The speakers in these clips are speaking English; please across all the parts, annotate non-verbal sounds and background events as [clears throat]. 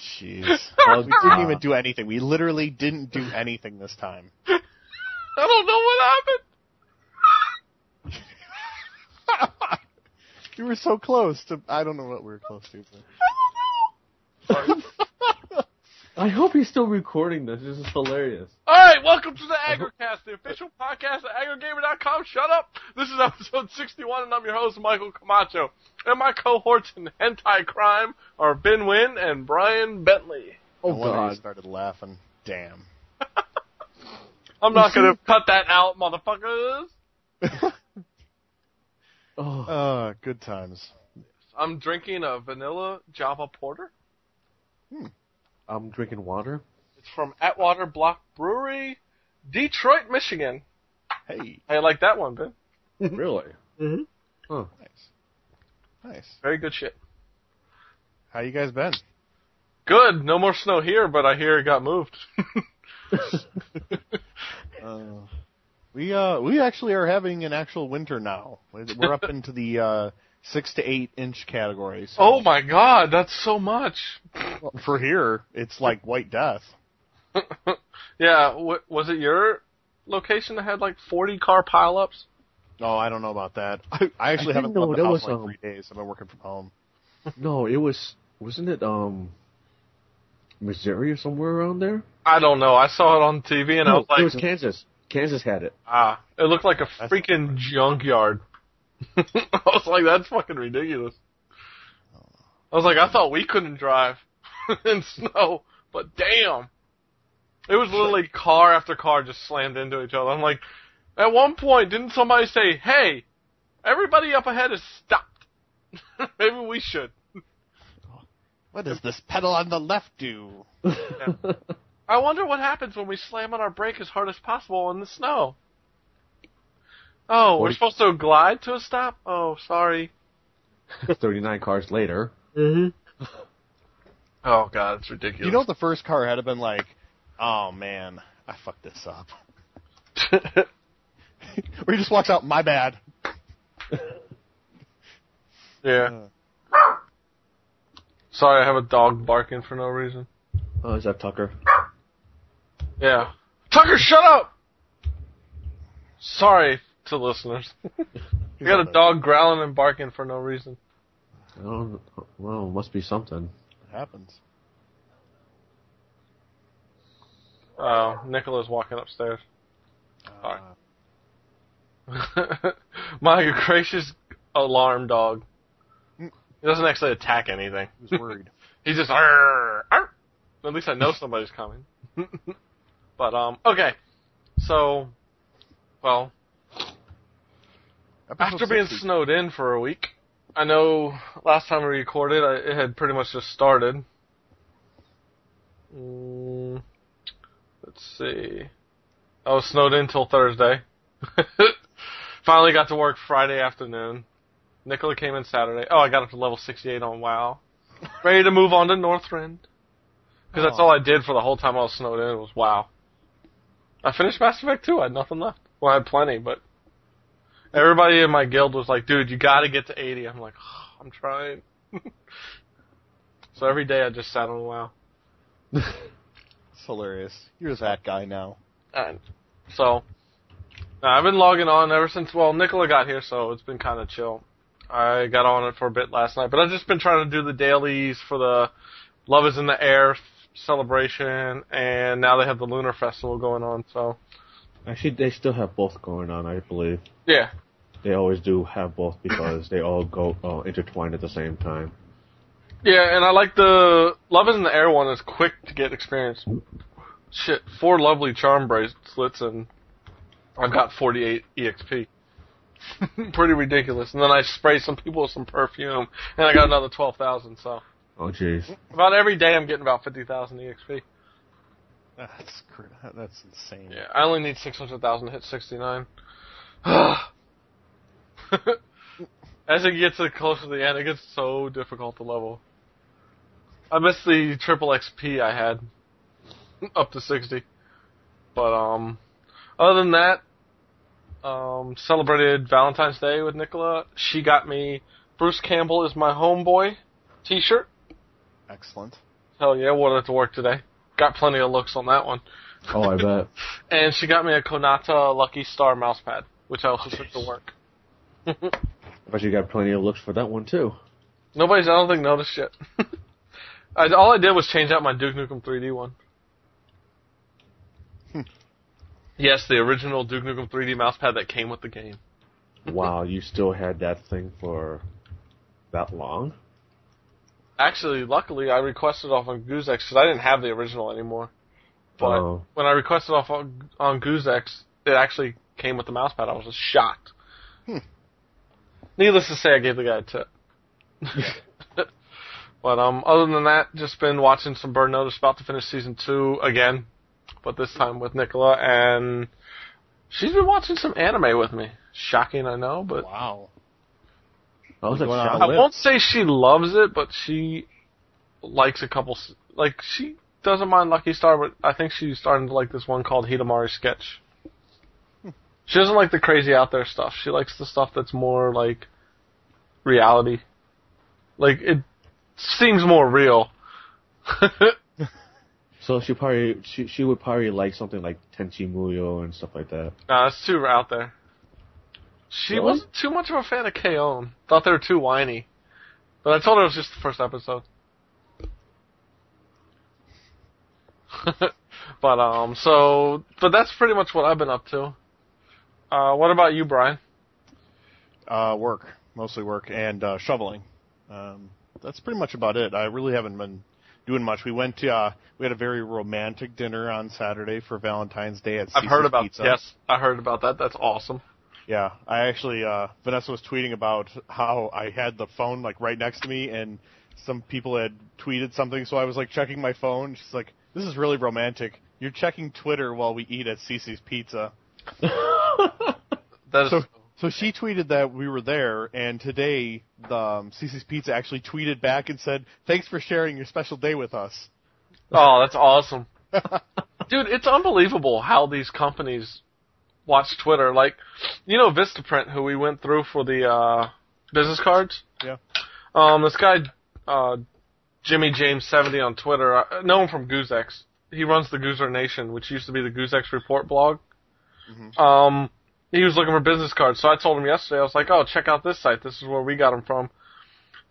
jeez. [laughs] Well, we didn't even [laughs] do anything. We literally didn't do anything this time. [laughs] I don't know what happened. you were so close to. I don't know what we were close to. But... I hope he's still recording this. This is hilarious. All right, welcome to the AggroCast, the official podcast at AggroGamer.com. Shut up. This is episode 61, and I'm your host, Michael Camacho. And my cohorts in hentai crime are Ben Wynn and Brian Bentley. Oh no wonder you started laughing. Damn. [laughs] I'm not going [laughs] to cut that out, motherfuckers. [laughs] Oh, Uh, good times. I'm drinking a vanilla Java Porter. I'm drinking water. It's from Atwater Block Brewery, Detroit, Michigan. Hey, I like that one, Ben. [laughs] really? Mhm. Huh. nice. Nice. Very good shit. How you guys been? Good. No more snow here, but I hear it got moved. [laughs] [laughs] Uh, we uh we actually are having an actual winter now. We're up into the uh six to eight inch category. So oh my god, that's so much. [laughs] For here, it's like white death. [laughs] yeah, w- was it your location that had like 40 car pileups? Oh, I don't know about that. [laughs] I, I actually I haven't didn't left the there house was, in like um, three days. I've been working from home. No, it was. Wasn't it um, Missouri or somewhere around there? I don't know. I saw it on TV and I was like, it was Kansas. Kansas had it. ah, it looked like a freaking junkyard. [laughs] I was like, that's fucking ridiculous. I was like, I thought we couldn't drive [laughs] in snow, but damn. It was literally car after car just slammed into each other. I'm like, at one point, didn't somebody say, hey, everybody up ahead is stopped. [laughs] Maybe we should. What does this pedal on the left do? I wonder what happens when we slam on our brake as hard as possible in the snow. Oh, we're supposed to glide to a stop? Oh, sorry. [laughs] Thirty-nine cars later. Mm-hmm. Oh god, it's ridiculous. You know, if the first car had have been like, "Oh man, I fucked this up," [laughs] or he just walks out, "My bad." yeah. Uh, Sorry, I have a dog barking for no reason. Oh, is that Tucker? Yeah. Tucker, shut up! Sorry to listeners. [laughs] I got a dog growling and barking for no reason. I don't. Well, must be something. It happens. Oh, Nicola's walking upstairs. Uh, [laughs] My gracious alarm dog. He doesn't actually attack anything. He's worried. [laughs] He's just "Arr, arr." At least I know somebody's coming. but um, okay. So, well, Episode after being 60. snowed in for a week, I know last time we recorded, I, it had pretty much just started. Mm, let's see. I was snowed in till Thursday. [laughs] Finally got to work Friday afternoon. Nicola came in Saturday. Oh, I got up to level 68 on WoW. [laughs] Ready to move on to Northrend. Because that's all I did for the whole time I was snowed in was WoW. I finished Mass Effect 2. I had nothing left. Well, I had plenty, but everybody in my guild was like, dude, you gotta get to 80. I'm like, oh, I'm trying. [laughs] so every day I just sat on a WoW. [laughs] It's hilarious. You're that guy now. And so, uh, I've been logging on ever since, well, Nicola got here, so it's been kind of chill. I got on it for a bit last night, but I've just been trying to do the dailies for the Love is in the Air celebration, and now they have the Lunar Festival going on, so, Actually, they still have both going on. I believe yeah. they always do have both because they all go uh, intertwined at the same time. Yeah, and I like the Love is in the Air one is quick to get experience. Shit, four lovely charm bracelets, and I've got 48 EXP. [laughs] Pretty ridiculous. And then I sprayed some people with some perfume, and I got another 12,000, so. Oh, jeez. About every day I'm getting about 50,000 EXP. That's cr- that's insane. Yeah, I only need 600,000 to hit 69. [sighs] As it gets closer to the end, it gets so difficult to level. I missed the triple XP I had up to 60. But, um, Other than that, um, celebrated Valentine's Day with Nicola. She got me Bruce Campbell is my homeboy T-shirt. Excellent. Hell yeah, wore it to work today. Got plenty of looks on that one. Oh, I bet. [laughs] And she got me a Konata Lucky Star mouse pad, which I also took to work. [laughs] I bet you got plenty of looks for that one too. Nobody's, I don't think, noticed yet. [laughs] I, all I did was change out my Duke Nukem 3D one. Hmm. yes, the original Duke Nukem 3D mouse pad that came with the game. Wow, you still had that thing for that long? Actually, luckily, I requested off on Goozex because I didn't have the original anymore. But Oh. when I requested off on, on Goozex, it actually came with the mouse pad. I was just shocked. Hmm. Needless to say, I gave the guy a tip. [laughs] but um, other than that, just been watching some Burn Notice. About to finish season two again, but this time with Nicola, and she's been watching some anime with me. Shocking, I know, but Wow. I was Going on. I Lit. won't say she loves it, but she likes a couple. s- Like she doesn't mind Lucky Star, but I think she's starting to like this one called Hidamari Sketch. She doesn't like the crazy out there stuff. She likes the stuff that's more like reality. Like it seems more real. [laughs] So she probably she she would probably like something like Tenchi Muyo and stuff like that. nah, it's too out there. She Really? wasn't too much of a fan of K-On! Thought they were too whiny. But I told her it was just the first episode. [laughs] but um, so but that's pretty much what I've been up to. Uh, what about you, Brian? Uh, work, mostly work, and uh, shoveling. Um, that's pretty much about it. I really haven't been doing much. We went to uh, we had a very romantic dinner on Saturday for Valentine's Day at. I've Cici's heard about Pizza. yes, I heard about that. That's awesome. Yeah, I actually uh Vanessa was tweeting about how I had the phone like right next to me and some people had tweeted something so I was like checking my phone. She's like, "This is really romantic. You're checking Twitter while we eat at Cici's Pizza." [laughs] That is So so she tweeted that we were there and today the um, Cici's Pizza actually tweeted back and said, "Thanks for sharing your special day with us." oh, that's awesome, [laughs] dude. It's unbelievable how these companies watch Twitter. Like, you know, Vistaprint, who we went through for the uh, business cards. Yeah. Um, this guy, uh, Jimmy James seventy on Twitter. I know him from Goozex. He runs the Goozer Nation, which used to be the Goozex Report blog. Mm-hmm. Um, he was looking for business cards, so I told him yesterday. I was like, "Oh, check out this site. This is where we got them from."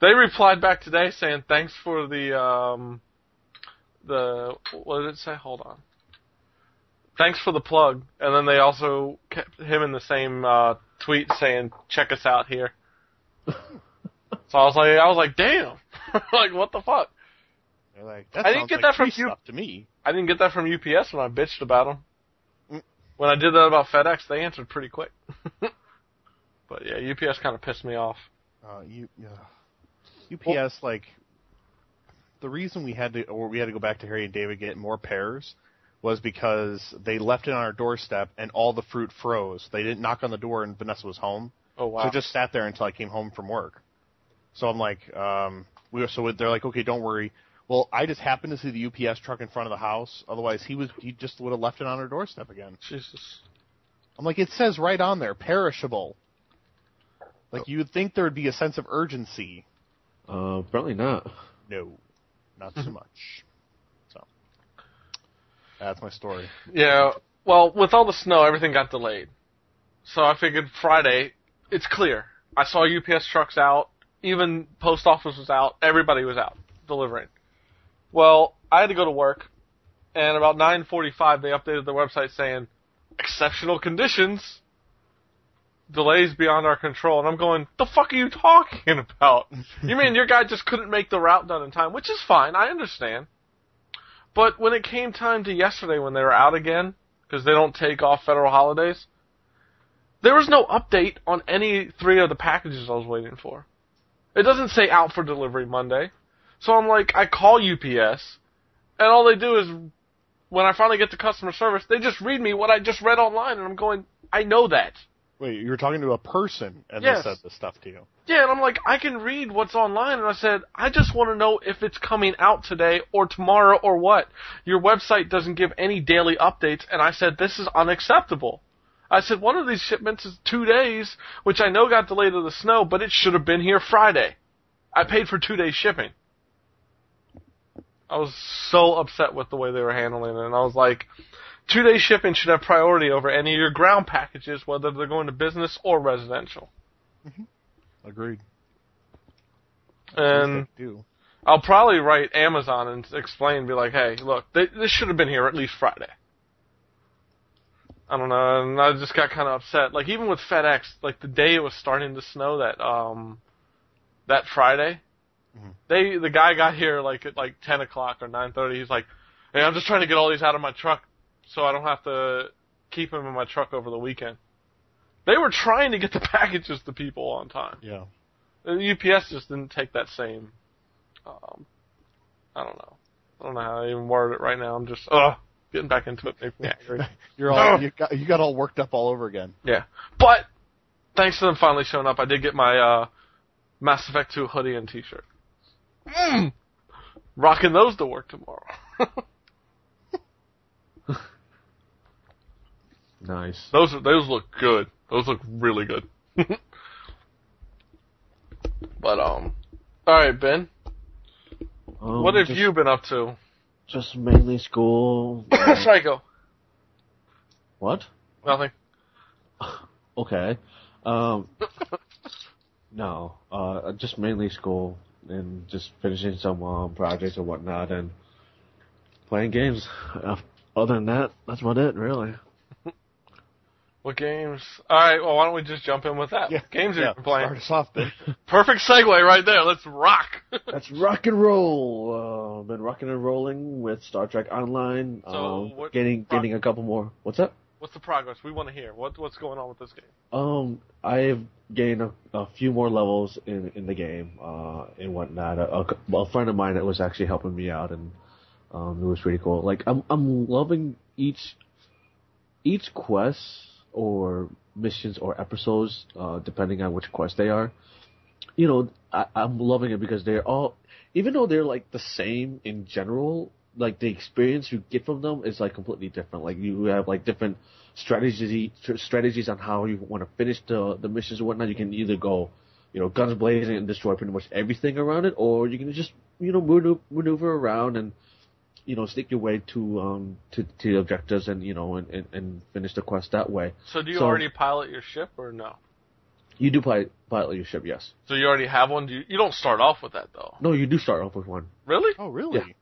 They replied back today saying, "Thanks for the um, the what did it say? Hold on. Thanks for the plug." And then they also kept him in the same uh, tweet saying, "Check us out here." So I was like, I was like, damn, [laughs] like what the fuck? They're like, that I didn't get like that from you. to me. I didn't get that from UPS when I bitched about them. Mm. When I did that about FedEx, they answered pretty quick. [laughs] but yeah, UPS kind of pissed me off. Uh, you, uh, UPS like the reason we had to or we had to go back to Harry and David get more pears was because they left it on our doorstep and all the fruit froze. They didn't knock on the door and Vanessa was home, Oh wow. so it just sat there until I came home from work. So I'm like, um, we were, so they're like, okay, don't worry. Well, I just happened to see the UPS truck in front of the house. Otherwise, he was he just would have left it on our doorstep again. Jesus. I'm like, it says right on there, perishable. Like you would think there would be a sense of urgency. Uh, apparently not. No, not so [laughs] much. That's my story. Yeah. Well, with all the snow, everything got delayed. So I figured Friday, it's clear. I saw UPS trucks out. Even post office was out. Everybody was out delivering. Well, I had to go to work, and about 9:45 they updated the website saying exceptional conditions, delays beyond our control. And I'm going, the fuck are you talking [laughs] about? you mean your guy just couldn't make the route done in time, which is fine. I understand. But when it came time to yesterday when they were out again, because they don't take off federal holidays, there was no update on any three of the packages I was waiting for. It doesn't say out for delivery Monday. So I'm like, I call UPS, and all they do is, when I finally get to customer service, they just read me what I just read online, and I'm going, I know that. Wait, you were talking to a person and Yes. they said this stuff to you. Yeah, and I'm like, I can read what's online, and I said, I just want to know if it's coming out today or tomorrow or what. Your website doesn't give any daily updates, and I said, this is unacceptable. I said one of these shipments is two days, which I know got delayed to the snow, but it should have been here Friday. I paid for two days shipping. I was so upset with the way they were handling it, and I was like, two day shipping should have priority over any of your ground packages, whether they're going to business or residential. Agreed. And. I'll probably write Amazon and explain, be like, hey, look, they, this should have been here at least Friday. I don't know, and I just got kind of upset. Like even with FedEx, like the day it was starting to snow that um that Friday, Mhm. they the guy got here like at like ten o'clock or nine thirty. He's like, hey, I'm just trying to get all these out of my truck so I don't have to keep them in my truck over the weekend. They were trying to get the [laughs] packages to people on time. Yeah. The UPS just didn't take that same. Um, I don't know. I don't know how I even word it right now. I'm just ugh getting back into it makes me [laughs] angry. You're all you got you got all worked up all over again. yeah, but thanks to them finally showing up, I did get my uh, Mass Effect 2 hoodie and T-shirt. Mm. Rocking those to work tomorrow. [laughs] Nice. those those look good. Those look really good. [laughs] but um, all right, Ben. Um, what have just, you been up to? Just mainly school. [laughs] Psycho. what? Nothing. [laughs] Okay. Um, no, uh, just mainly school and just finishing some um, projects and whatnot and playing games. Uh, other than that, that's about it, really. What games? All right. Well, why don't we just jump in with that? Yeah. Games yeah. you've been playing. Start us off, Ben. [laughs] Perfect segue right there. Let's rock. [laughs] Let's rock and roll. Uh, been rocking and rolling with Star Trek Online. So, um, what getting getting a couple more. What's up? What's the progress? We want to hear. What what's going on with this game? Um, I've gained a, a few more levels in in the game, uh, and whatnot. A, a, a friend of mine that was actually helping me out, and um, it was pretty cool. Like I'm I'm loving each each quest or missions or episodes, uh, depending on which quest they are. You know, I, I'm loving it because they're all, even though they're like the same in general, like the experience you get from them is like completely different. Like you have like different strategies strategies on how you want to finish the the missions and whatnot. You can either go, you know, guns blazing and destroy pretty much everything around it, or you can just you know maneuver, maneuver around and you know sneak your way to um to to the objectives and you know and, and, and finish the quest that way. So do you So- already pilot your ship or no? You do pilot pilot your ship, yes. So you already have one. Do you, you don't start off with that though. No, you do start off with one. Really? Oh, really? Yeah.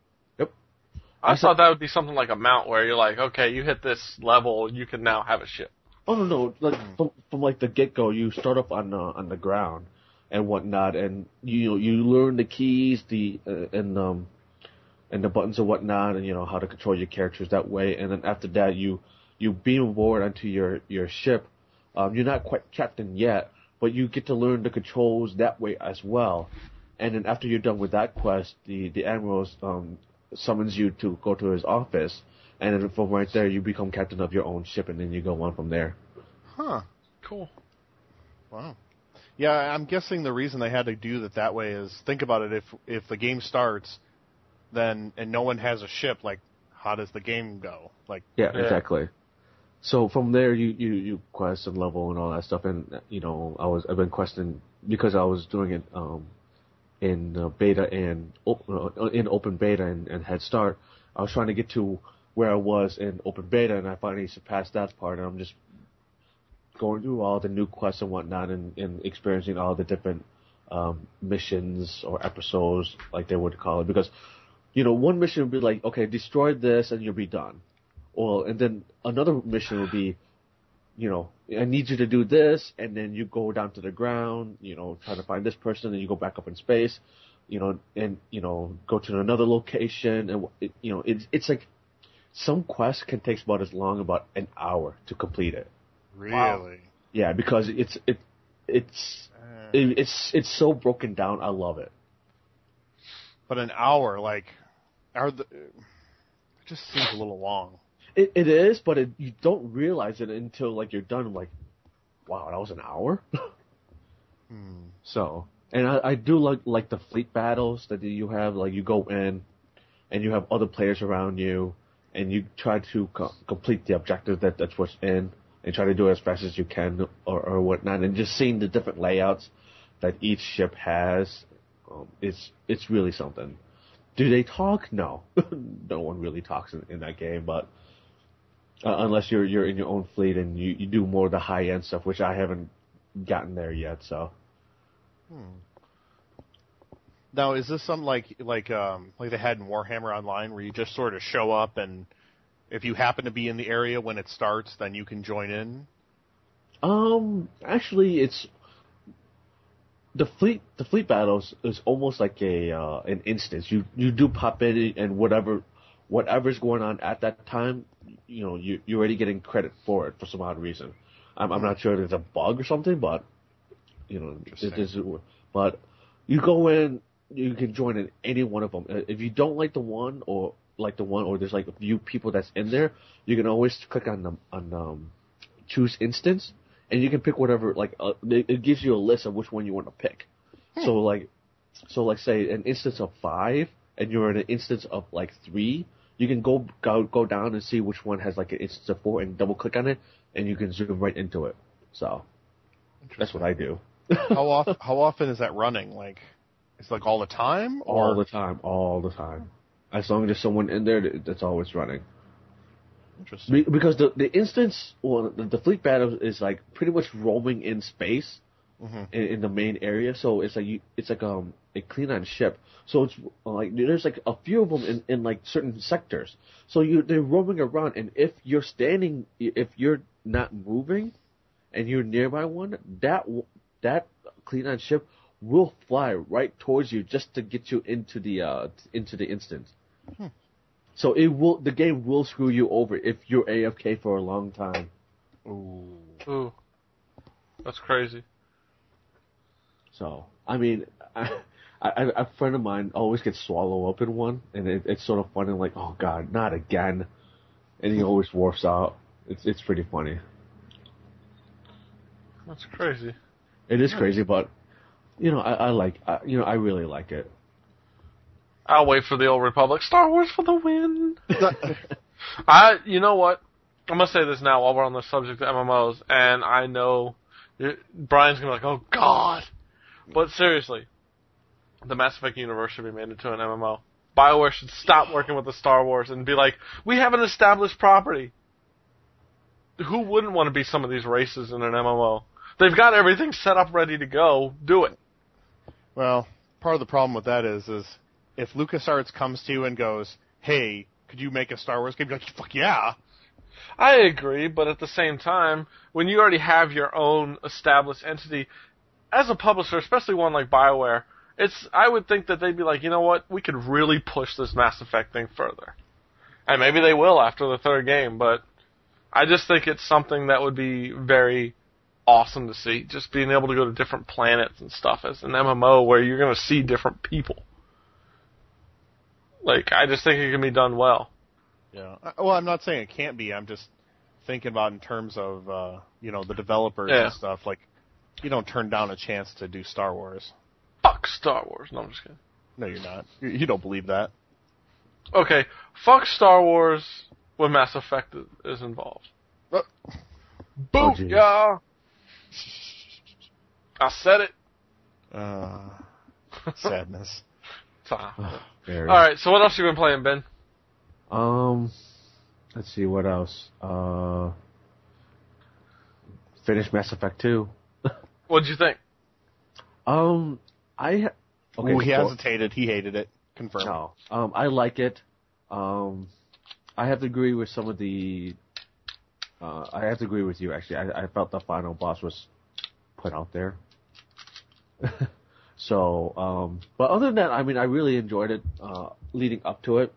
I I thought that would be something like a mount where you're like, okay, you hit this level, you can now have a ship. Oh no, no, like from from like the get go, you start up on the on the ground and whatnot, and you you learn the keys, the uh, and um and the buttons and whatnot, and you know how to control your characters that way, and then after that, you you beam aboard onto your your ship. Um, you're not quite captain yet, but you get to learn the controls that way as well. And then after you're done with that quest, the the admiral um, summons you to go to his office, and then from right there, you become captain of your own ship, and then you go on from there. Huh. Cool. Wow. Yeah, I'm guessing the reason they had to do that that way is think about it. If if the game starts, then and no one has a ship, like how does the game go? Like Yeah, Yeah. exactly. So from there, you, you, you quest and level and all that stuff, and you know, I was I've been questing because I was doing it um, in uh, beta and uh, in open beta and, and Head Start. I was trying to get to where I was in open beta, and I finally surpassed that part. And I'm just going through all the new quests and whatnot, and, and experiencing all the different um, missions or episodes, like they would call it, because you know, one mission would be like, okay, destroy this and you'll be done. Or, and then another mission would be, you know, I need you to do this, and then you go down to the ground, you know, try to find this person, and you go back up in space, you know, and, you know, go to another location, and, it, you know, it's, it's like, some quests can take about as long about an hour to complete it. really. Yeah, because it's, it, it's, Uh, it, it's, it's so broken down, I love it. But an hour, like, are the it just seems a little long. It, it is, but it, you don't realize it until like you're done. Like, wow, that was an hour. [laughs] Hmm. so, and I, I do like like the fleet battles that you have. Like you go in, and you have other players around you, and you try to co- complete the objective that that's what's in, and try to do it as fast as you can or, or whatnot, and just seeing the different layouts that each ship has, um, it's it's really something. Do they talk? No, [laughs] no one really talks in, in that game, but uh, unless you're you're in your own fleet and you, you do more of the high end stuff, which I haven't gotten there yet. So Now, is this something like like um like they had in Warhammer Online, where you just sort of show up and if you happen to be in the area when it starts, then you can join in? Um, actually, it's the fleet. The fleet battles is almost like a uh, an instance. You you do pop in and whatever whatever's going on at that time, you know, you you're already getting credit for it for some odd reason. I'm I'm not sure if it's a bug or something, but you know, it is. But you go in, you can join in any one of them. Uh, If you don't like the one or like the one or there's like a few people that's in there, you can always click on the on um choose instance and you can pick whatever like uh, it, it gives you a list of which one you want to pick. So like so like say an instance of 5 and you're in an instance of like 3, you can go go go down and see which one has like an instance of 4 and double click on it and you can zoom right into it. So that's what I do. [laughs] how often how often is that running? Like, it's like all the time, or all the time, all the time. As long as there's someone in there, that- that's always running. Interesting? Be- Because the the instance, well, the, the fleet battle is like pretty much roaming in space Mhm. in, in the main area. So it's like you, it's like um a Klingon ship. So it's uh, like there's like a few of them in, in like certain sectors. So you they're roaming around, and if you're standing, if you're not moving, and you're nearby one, that that Klingon ship will fly right towards you just to get you into the uh into the instance. So it will the game will screw you over if you're AFK for a long time. Ooh. Ooh, that's crazy. So I mean, [laughs] I, I, a friend of mine always gets swallowed up in one, and it, it's sort of funny. Like, oh god, not again! And he always warps out. It's it's pretty funny. That's crazy. It is crazy, but you know, I, I like, I, you know, I really like it. I'll wait for the old Republic. Star Wars for the win. [laughs] I, you know what? I'm gonna say this now while we're on the subject of MMOs, and I know Brian's gonna be like, "Oh God," but seriously, the Mass Effect universe should be made into an MMO. Bioware should stop working with the Star Wars and be like, "We have an established property." Who wouldn't want to be some of these races in an MMO? They've got everything set up, ready to go. Do it. Well, part of the problem with that is, is if LucasArts comes to you and goes, "Hey, could you make a Star Wars game?" You're like, "Fuck yeah!" I agree, but at the same time, when you already have your own established entity, as a publisher, especially one like BioWare, it's I would think that they'd be like, you know what, we could really push this Mass Effect thing further. And maybe they will after the third game, but I just think it's something that would be very awesome to see. Just being able to go to different planets and stuff as an MMO where you're going to see different people. Like, I just think it can be done well. Yeah. Uh, Well, I'm not saying it can't be. I'm just thinking about in terms of uh, you know the developers Yeah. and stuff. Like, you don't turn down a chance to do Star Wars. Fuck Star Wars. No, I'm just kidding. No, you're not. You, you don't believe that. Okay, fuck Star Wars when Mass Effect is- is involved. Uh, Oh, geez. Booyah! I said it. Uh, [laughs] sadness. All Very. right, so what else you been playing, Ben? Um, let's see what else. Uh, finished Mass Effect two. [laughs] What'd you think? Um, I okay. Ooh, he so- hesitated. He hated it. Confirmed. No. Um, I like it. Um, I have to agree with some of the. Uh, I have to agree with you. Actually, I, I felt the final boss was put out there. [laughs] so, um, but other than that, I mean, I really enjoyed it. Uh, leading up to it.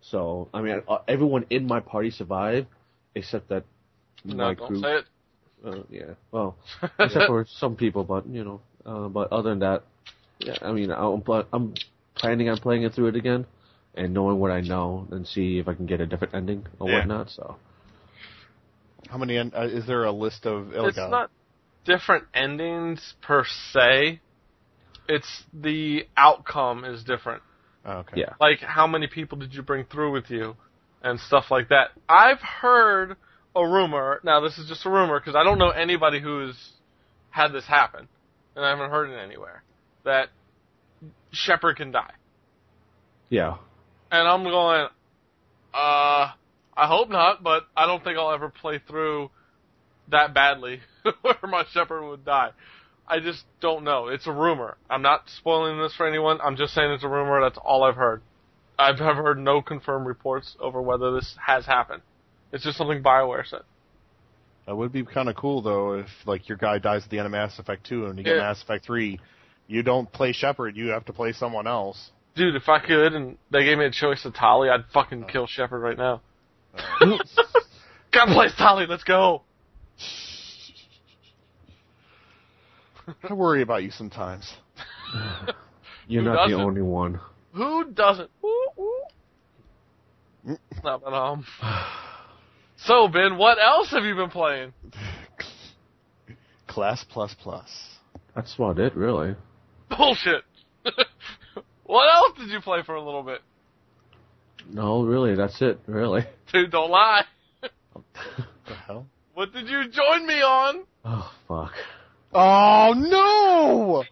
So, I mean, uh, everyone in my party survived, except that No, my don't say it. Uh, yeah. Well, except for some people, but you know. Uh, but other than that, yeah. I mean, I'm, I'm planning on playing it through it again, and knowing what I know, and see if I can get a different ending or Yeah. whatnot. So. How many? En- uh, is there a list of? Like it's not different endings per se. It's the outcome is different. Oh, okay. Yeah. Like how many people did you bring through with you, and stuff like that. I've heard a rumor. Now this is just a rumor because I don't know anybody who's had this happen, and I haven't heard it anywhere that Shepard can die. Yeah. And I'm going, uh, I hope not, but I don't think I'll ever play through that badly [laughs] where my Shepard would die. I just don't know. It's a rumor. I'm not spoiling this for anyone. I'm just saying it's a rumor. That's all I've heard. I've have heard no confirmed reports over whether this has happened. It's just something Bioware said. That would be kind of cool though if like your guy dies at the end of Mass Effect 2 and you get Yeah. Mass Effect 3, you don't play Shepard, you have to play someone else. Dude, if I could and they gave me a choice of Tali, I'd fucking oh. kill Shepard right now. Oh. [laughs] Gotta play Tali, let's go! I worry about you sometimes. [laughs] You're Who not the doesn't? only one. Who doesn't? Woo, woo. No, but, um. So, Ben, what else have you been playing? Class plus plus. That's about it, really. Bullshit. [laughs] what else did you play for a little bit? No, really, that's it, really. Dude, don't lie. The hell? What did you join me on? Oh, fuck. Oh no!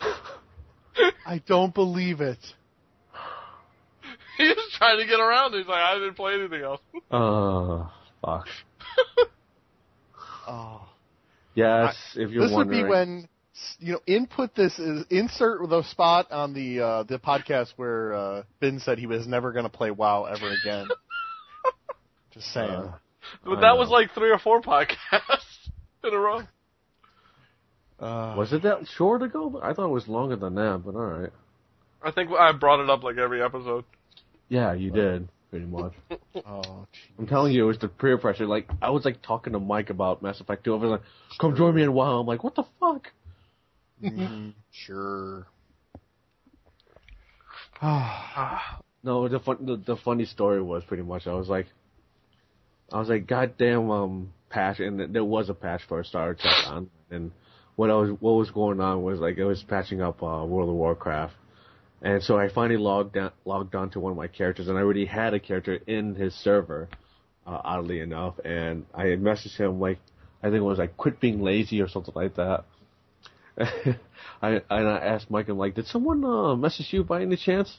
[laughs] I don't believe it. He's trying to get around. He's like, I didn't play anything else. Uh, fuck. [laughs] Oh. Yes, if you're this would be when you know input this is insert the spot on the uh, the podcast where uh, Ben said he was never going to play WoW ever again. [laughs] Just saying. Uh, But that was like three or four podcasts in a row. Uh, Was it that short ago? I thought it was longer than that, but alright. I think I brought it up like every episode. Yeah, you did, pretty much. [laughs] Oh, I'm telling you, it was the peer pressure. Like, I was like talking to Mike about Mass Effect 2. I was like, come join me in WoW. I'm like, what the fuck? mm, [laughs] sure. [sighs] No, the fun, the, the funny story was pretty much, I was like, I was like, goddamn, um, patch, and there was a patch for Star Trek on, and what I was, what was going on was like, I was patching up, uh, World of Warcraft. And so I finally logged down, logged on to one of my characters, and I already had a character in his server, uh, oddly enough, and I had messaged him like, I think it was like, quit being lazy or something like that. [laughs] I, and I asked Mike, I'm like, did someone, uh, message you by any chance?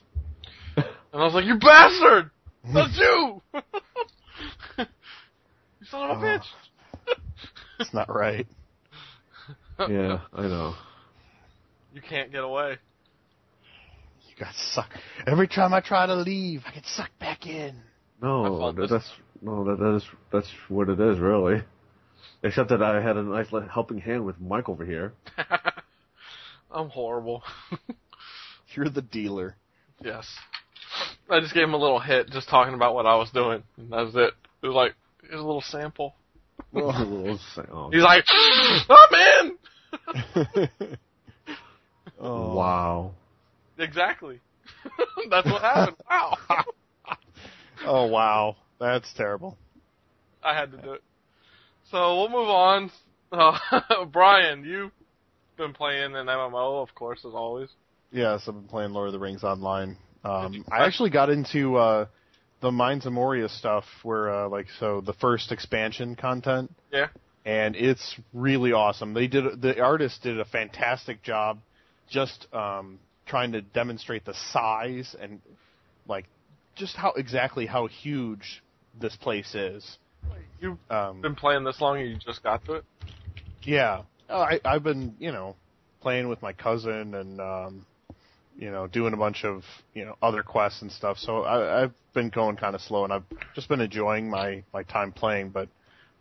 [laughs] And I was like, you bastard! That's you! [laughs] you son of a Oh. bitch! It's not right. Yeah, I know. You can't get away. You got sucked. Every time I try to leave, I get sucked back in. No, thought that, this- that's no, that, that is that's what it is, really. Except that I had a nice li- helping hand with Mike over here. [laughs] I'm horrible. [laughs] You're the dealer. yes. I just gave him a little hit just talking about what I was doing. And that was it. It was like, here's a little sample. [laughs] oh, He's like, ah, I'm in! [laughs] oh. wow. Exactly. [laughs] That's what happened. Wow. [laughs] Oh wow, that's terrible. I had to do it. So we'll move on. Uh, Brian, you've been playing an MMO, of course, as always. Yes, I've been playing Lord of the Rings online. Um, I actually got into uh, the Mines of Moria stuff, where uh, like so the first expansion content, Yeah. And it's really awesome. They did the artist did a fantastic job, just um, trying to demonstrate the size and like just how exactly how huge this place is. You've Um, been playing this long and you just got to it? Yeah, Oh, I, I've been, you know, playing with my cousin and, um, you know, doing a bunch of, you know, other quests and stuff. So I, I've been going kind of slow, and I've just been enjoying my my time playing. But,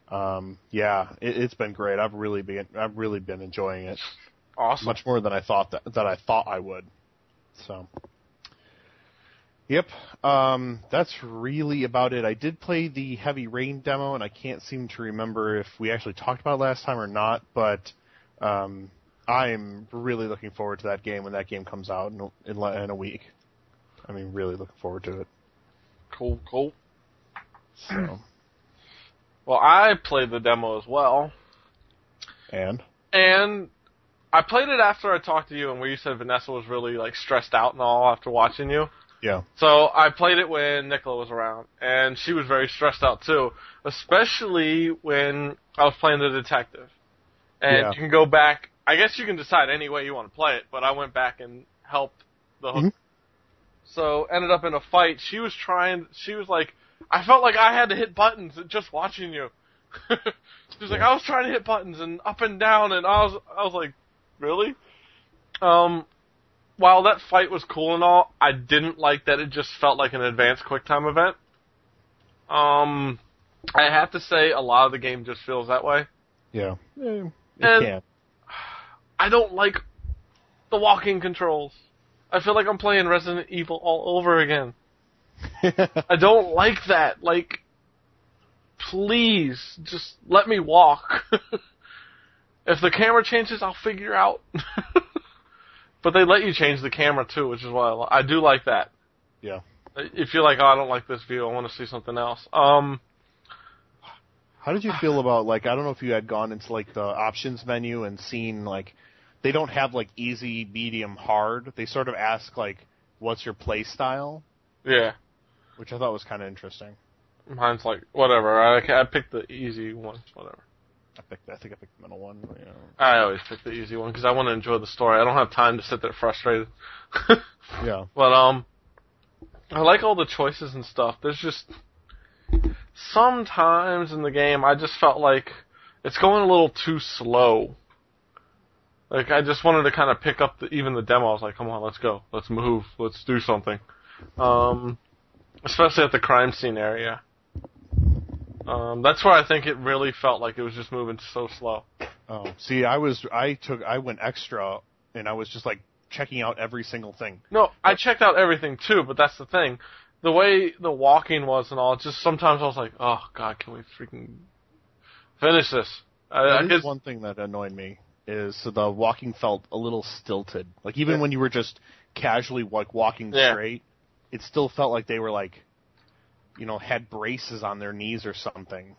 um, yeah, it, it's been great. I've really been, I've really been enjoying it Awesome. much more than I thought that that I thought I would. So. Yep, um, that's really about it. I did play the Heavy Rain demo, and I can't seem to remember if we actually talked about it last time or not. But um, I'm really looking forward to that game when that game comes out in, in, in a week. I mean, really looking forward to it. Cool, cool. So, Well, I played the demo as well. and And I played it after I talked to you and where you said Vanessa was really like stressed out and all after watching you. Yeah. So I played it when Nicola was around, and she was very stressed out too, especially when I was playing the detective. And Yeah. you can go back. I guess you can decide any way you want to play it, but I went back and helped the hook. Mhm. So ended up in a fight. She was trying. She was like, I felt like I had to hit buttons just watching you. [laughs] she was like, I was trying to hit buttons and up and down, and I was, I was like, really? Um, while that fight was cool and all, I didn't like that it just felt like an advanced QuickTime event. Um, I have to say, a lot of the game just feels that way. Yeah. It And- can. [sighs] I don't like the walking controls. I feel like I'm playing Resident Evil all over again. I don't like that. Like, please, just let me walk. [laughs] if the camera changes, I'll figure out. [laughs] but they let you change the camera too, which is why I, li- I do like that. yeah. If you're like, oh, I don't like this view, I want to see something else. Um, How did you feel about like I don't know if you had gone into like the options menu and seen like they don't have like easy, medium, hard. They sort of ask like what's your play style, yeah, which I thought was kind of interesting. mine's like whatever. I, I picked the easy one, whatever. I picked I think I picked the middle one. but, You know. I always pick the easy one because I want to enjoy the story. I don't have time to sit there frustrated. [laughs] Yeah. But um, I like all the choices and stuff. There's just sometimes in the game I just felt like it's going a little too slow. Like I just wanted to kind of pick up the, even the demo. I was like, come on, let's go, let's move, let's do something. Um, especially at the crime scene area. Um, that's where I think it really felt like it was just moving so slow. Oh, see, I was I took I went extra and I was just like checking out every single thing. No, I checked out everything too, but that's the thing. The way the walking was and all, just sometimes I was like, oh god, can we freaking finish this? I, I That is guess, one thing that annoyed me is the walking felt a little stilted. Like even when you were just casually like walking Yeah. straight, it still felt like they were like, you know, had braces on their knees or something.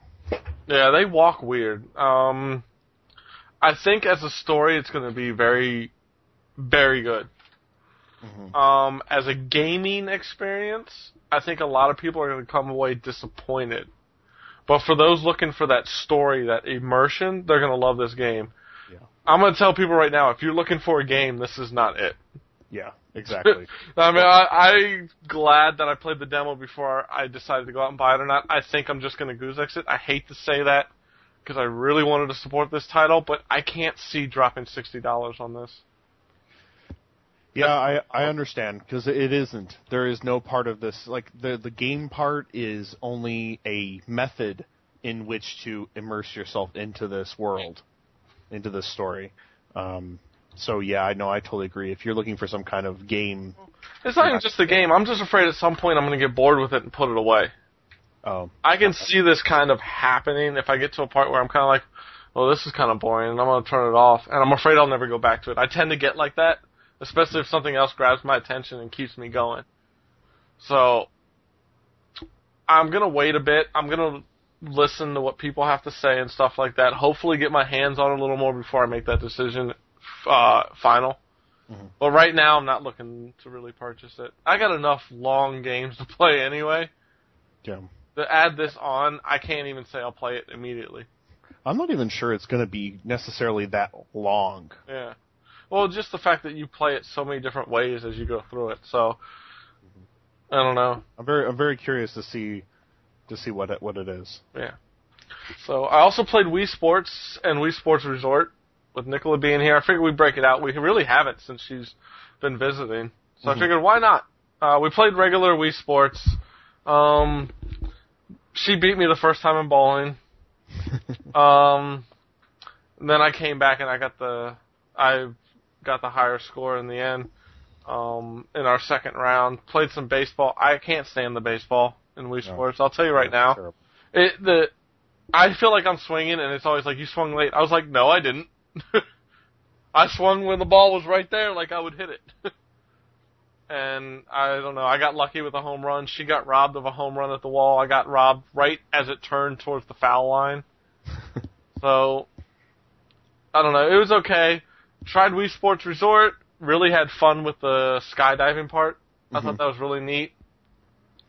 yeah, they walk weird. Um, I think as a story, it's going to be very, very good. Mhm. Um, as a gaming experience, I think a lot of people are going to come away disappointed. But for those looking for that story, that immersion, they're going to love this game. Yeah. I'm going to tell people right now, if you're looking for a game, this is not it. Yeah, exactly. [laughs] I mean, I, I'm glad that I played the demo before I decided to go out and buy it or not. I think I'm just going to Goozex it. I hate to say that because I really wanted to support this title, but I can't see dropping sixty dollars on this. Yeah, I I understand because it isn't. There is no part of this like the the game part is only a method in which to immerse yourself into this world, into this story. Um, so yeah, I know I totally agree. If you're looking for some kind of game, It's not even just the game. I'm just afraid at some point I'm going to get bored with it and put it away. oh I can see this kind of happening if I get to a part where I'm kind of like, well, this is kind of boring, and I'm going to turn it off, and I'm afraid I'll never go back to it. I tend to get like that, especially if something else grabs my attention and keeps me going. So, I'm going to wait a bit. I'm going to listen to what people have to say and stuff like that. Hopefully, get my hands on it a little more before I make that decision uh, final. Mhm. But right now, I'm not looking to really purchase it. I got enough long games to play anyway yeah. to add this on, I can't even say I'll play it immediately. I'm not even sure it's going to be necessarily that long. Yeah. Well, just the fact that you play it so many different ways as you go through it. So I don't know. I'm very I'm very curious to see to see what it, what it is. Yeah. So I also played Wii Sports and Wii Sports Resort with Nicola being here. I figured we'd break it out. We really haven't since she's been visiting. So Mhm. I figured why not? Uh, we played regular Wii Sports. Um, she beat me the first time in bowling. [laughs] Um, then I came back and I got the I got the higher score in the end. Um, in our second round, played some baseball. I can't stand the baseball in Wii No. Sports. I'll tell you right now. Terrible. It the I feel like I'm swinging and it's always like you swung late. I was like, no, I didn't. [laughs] I swung when the ball was right there, like I would hit it. [laughs] and I don't know. I got lucky with a home run. She got robbed of a home run at the wall. I got robbed right as it turned towards the foul line. [laughs] so I don't know. It was okay. Tried Wii Sports Resort. Really had fun with the skydiving part. I thought mm-hmm. that was really neat.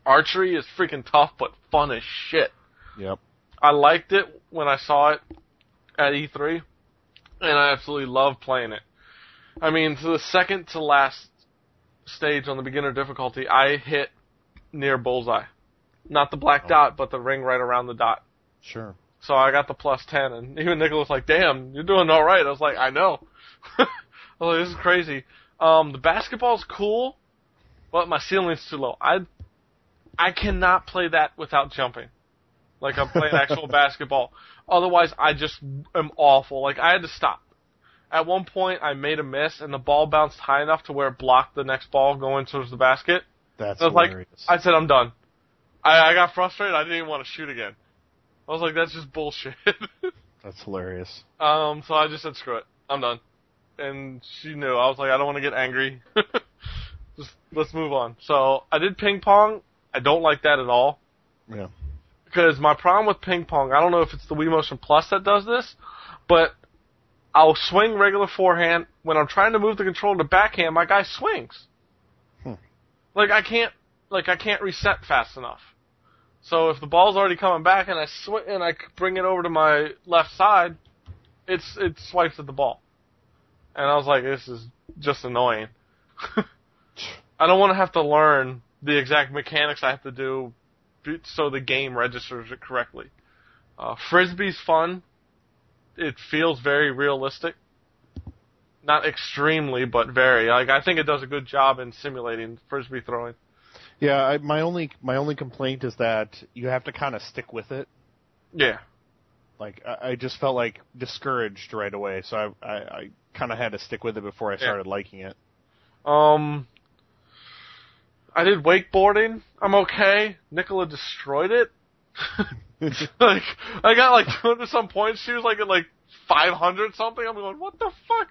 Archery is freaking tough, but fun as shit. Yep. I liked it when I saw it at E3, and I absolutely love playing it. I mean, to the second to last stage on the beginner difficulty, I hit near bullseye. Not the black Oh. dot, but the ring right around the dot. Sure. So I got the plus 10, and [laughs] even Nicholas was like, damn, you're doing alright. I was like, I know. [laughs] I was like, this is crazy. Um, the basketball's cool, but my ceiling's too low. I, I cannot play that without jumping. Like I'm playing [laughs] actual basketball. Otherwise, I just am awful. Like I had to stop. At one point, I made a miss, and the ball bounced high enough to where it blocked the next ball going towards the basket. That's I was like, hilarious. I said, I'm done. I, I got frustrated. I didn't even want to shoot again. I was like, that's just bullshit. [laughs] That's hilarious. um, so I just said, screw it. I'm done. And she knew. I was like, I don't want to get angry. [laughs] just let's move on. So I did ping pong. I don't like that at all Yeah. Because my problem with ping pong, I don't know if it's the Wii Motion Plus that does this, but I'll swing regular forehand. When I'm trying to move the controller to backhand, my guy swings. Hmm. Like I can't, like I can't reset fast enough. So if the ball's already coming back and I sw- and I bring it over to my left side, it's it swipes at the ball. And I was like, this is just annoying. [laughs] I don't want to have to learn the exact mechanics I have to do so the game registers it correctly. Uh, Frisbee's fun. It feels very realistic. Not extremely, but very. Like I think it does a good job in simulating frisbee throwing. Yeah. I, my only my only complaint is that you have to kind of stick with it. Yeah. Like I, I just felt like discouraged right away, so I I, I kind of had to stick with it before I started liking it. Um, I did wakeboarding. I'm okay. Nicola destroyed it. [laughs] [laughs] like I got like 200 some points. She was like at like 500 something. I'm going, what the fuck?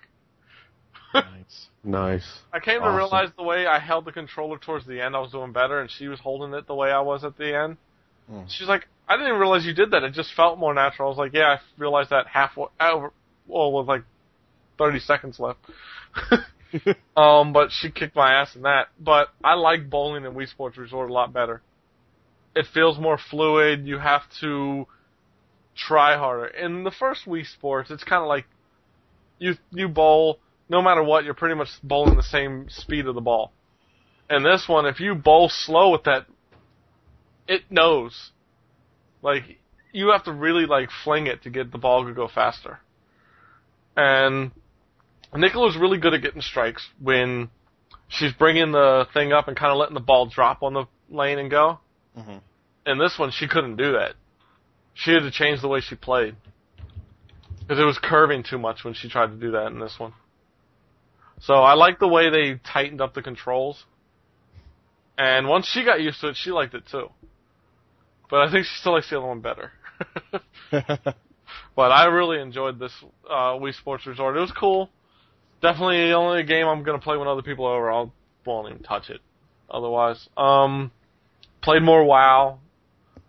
nice. [laughs] Nice. I came to realize the way I held the controller towards the end, I was doing better, and she was holding it the way I was at the end. Hmm. She's like, I didn't even realize you did that. It just felt more natural. I was like, yeah, I realized that halfway, over, well, with like 30 seconds left. [laughs] um, but she kicked my ass in that. But I like bowling in Wii Sports Resort a lot better. It feels more fluid. You have to try harder. In the first Wii Sports, it's kind of like you you bowl no matter what. You're pretty much bowling the same speed of the ball. And this one, if you bowl slow with that, it knows. Like you have to really like fling it to get the ball to go faster. And Nicola's really good at getting strikes when she's bringing the thing up and kind of letting the ball drop on the lane and go. Mhm. In this one, she couldn't do that. She had to change the way she played because it was curving too much when she tried to do that in this one. So I like the way they tightened up the controls. And once she got used to it, she liked it too. But I think she still likes the other one better. [laughs] [laughs] But I really enjoyed this uh, Wii Sports Resort. It was cool. Definitely the only game I'm gonna play when other people are over. I'll won't even touch it. Otherwise, um, played more WoW,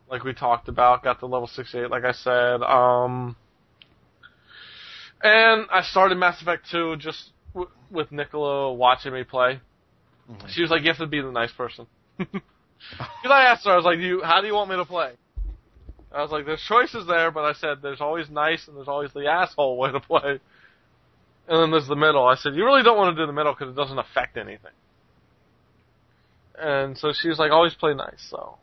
like we talked about. Got to level 68, like I said. Um, and I started Mass Effect 2 just w- with Nicola watching me play. She was like, "You have to be the nice person." [laughs] Because I asked her, I was like, "You, how do you want me to play?" I was like, "There's choices there," but I said, "There's always nice and there's always the asshole way to play." And then there's the middle. I said, "You really don't want to do the middle because it doesn't affect anything." And so she was like, "Always play nice." So,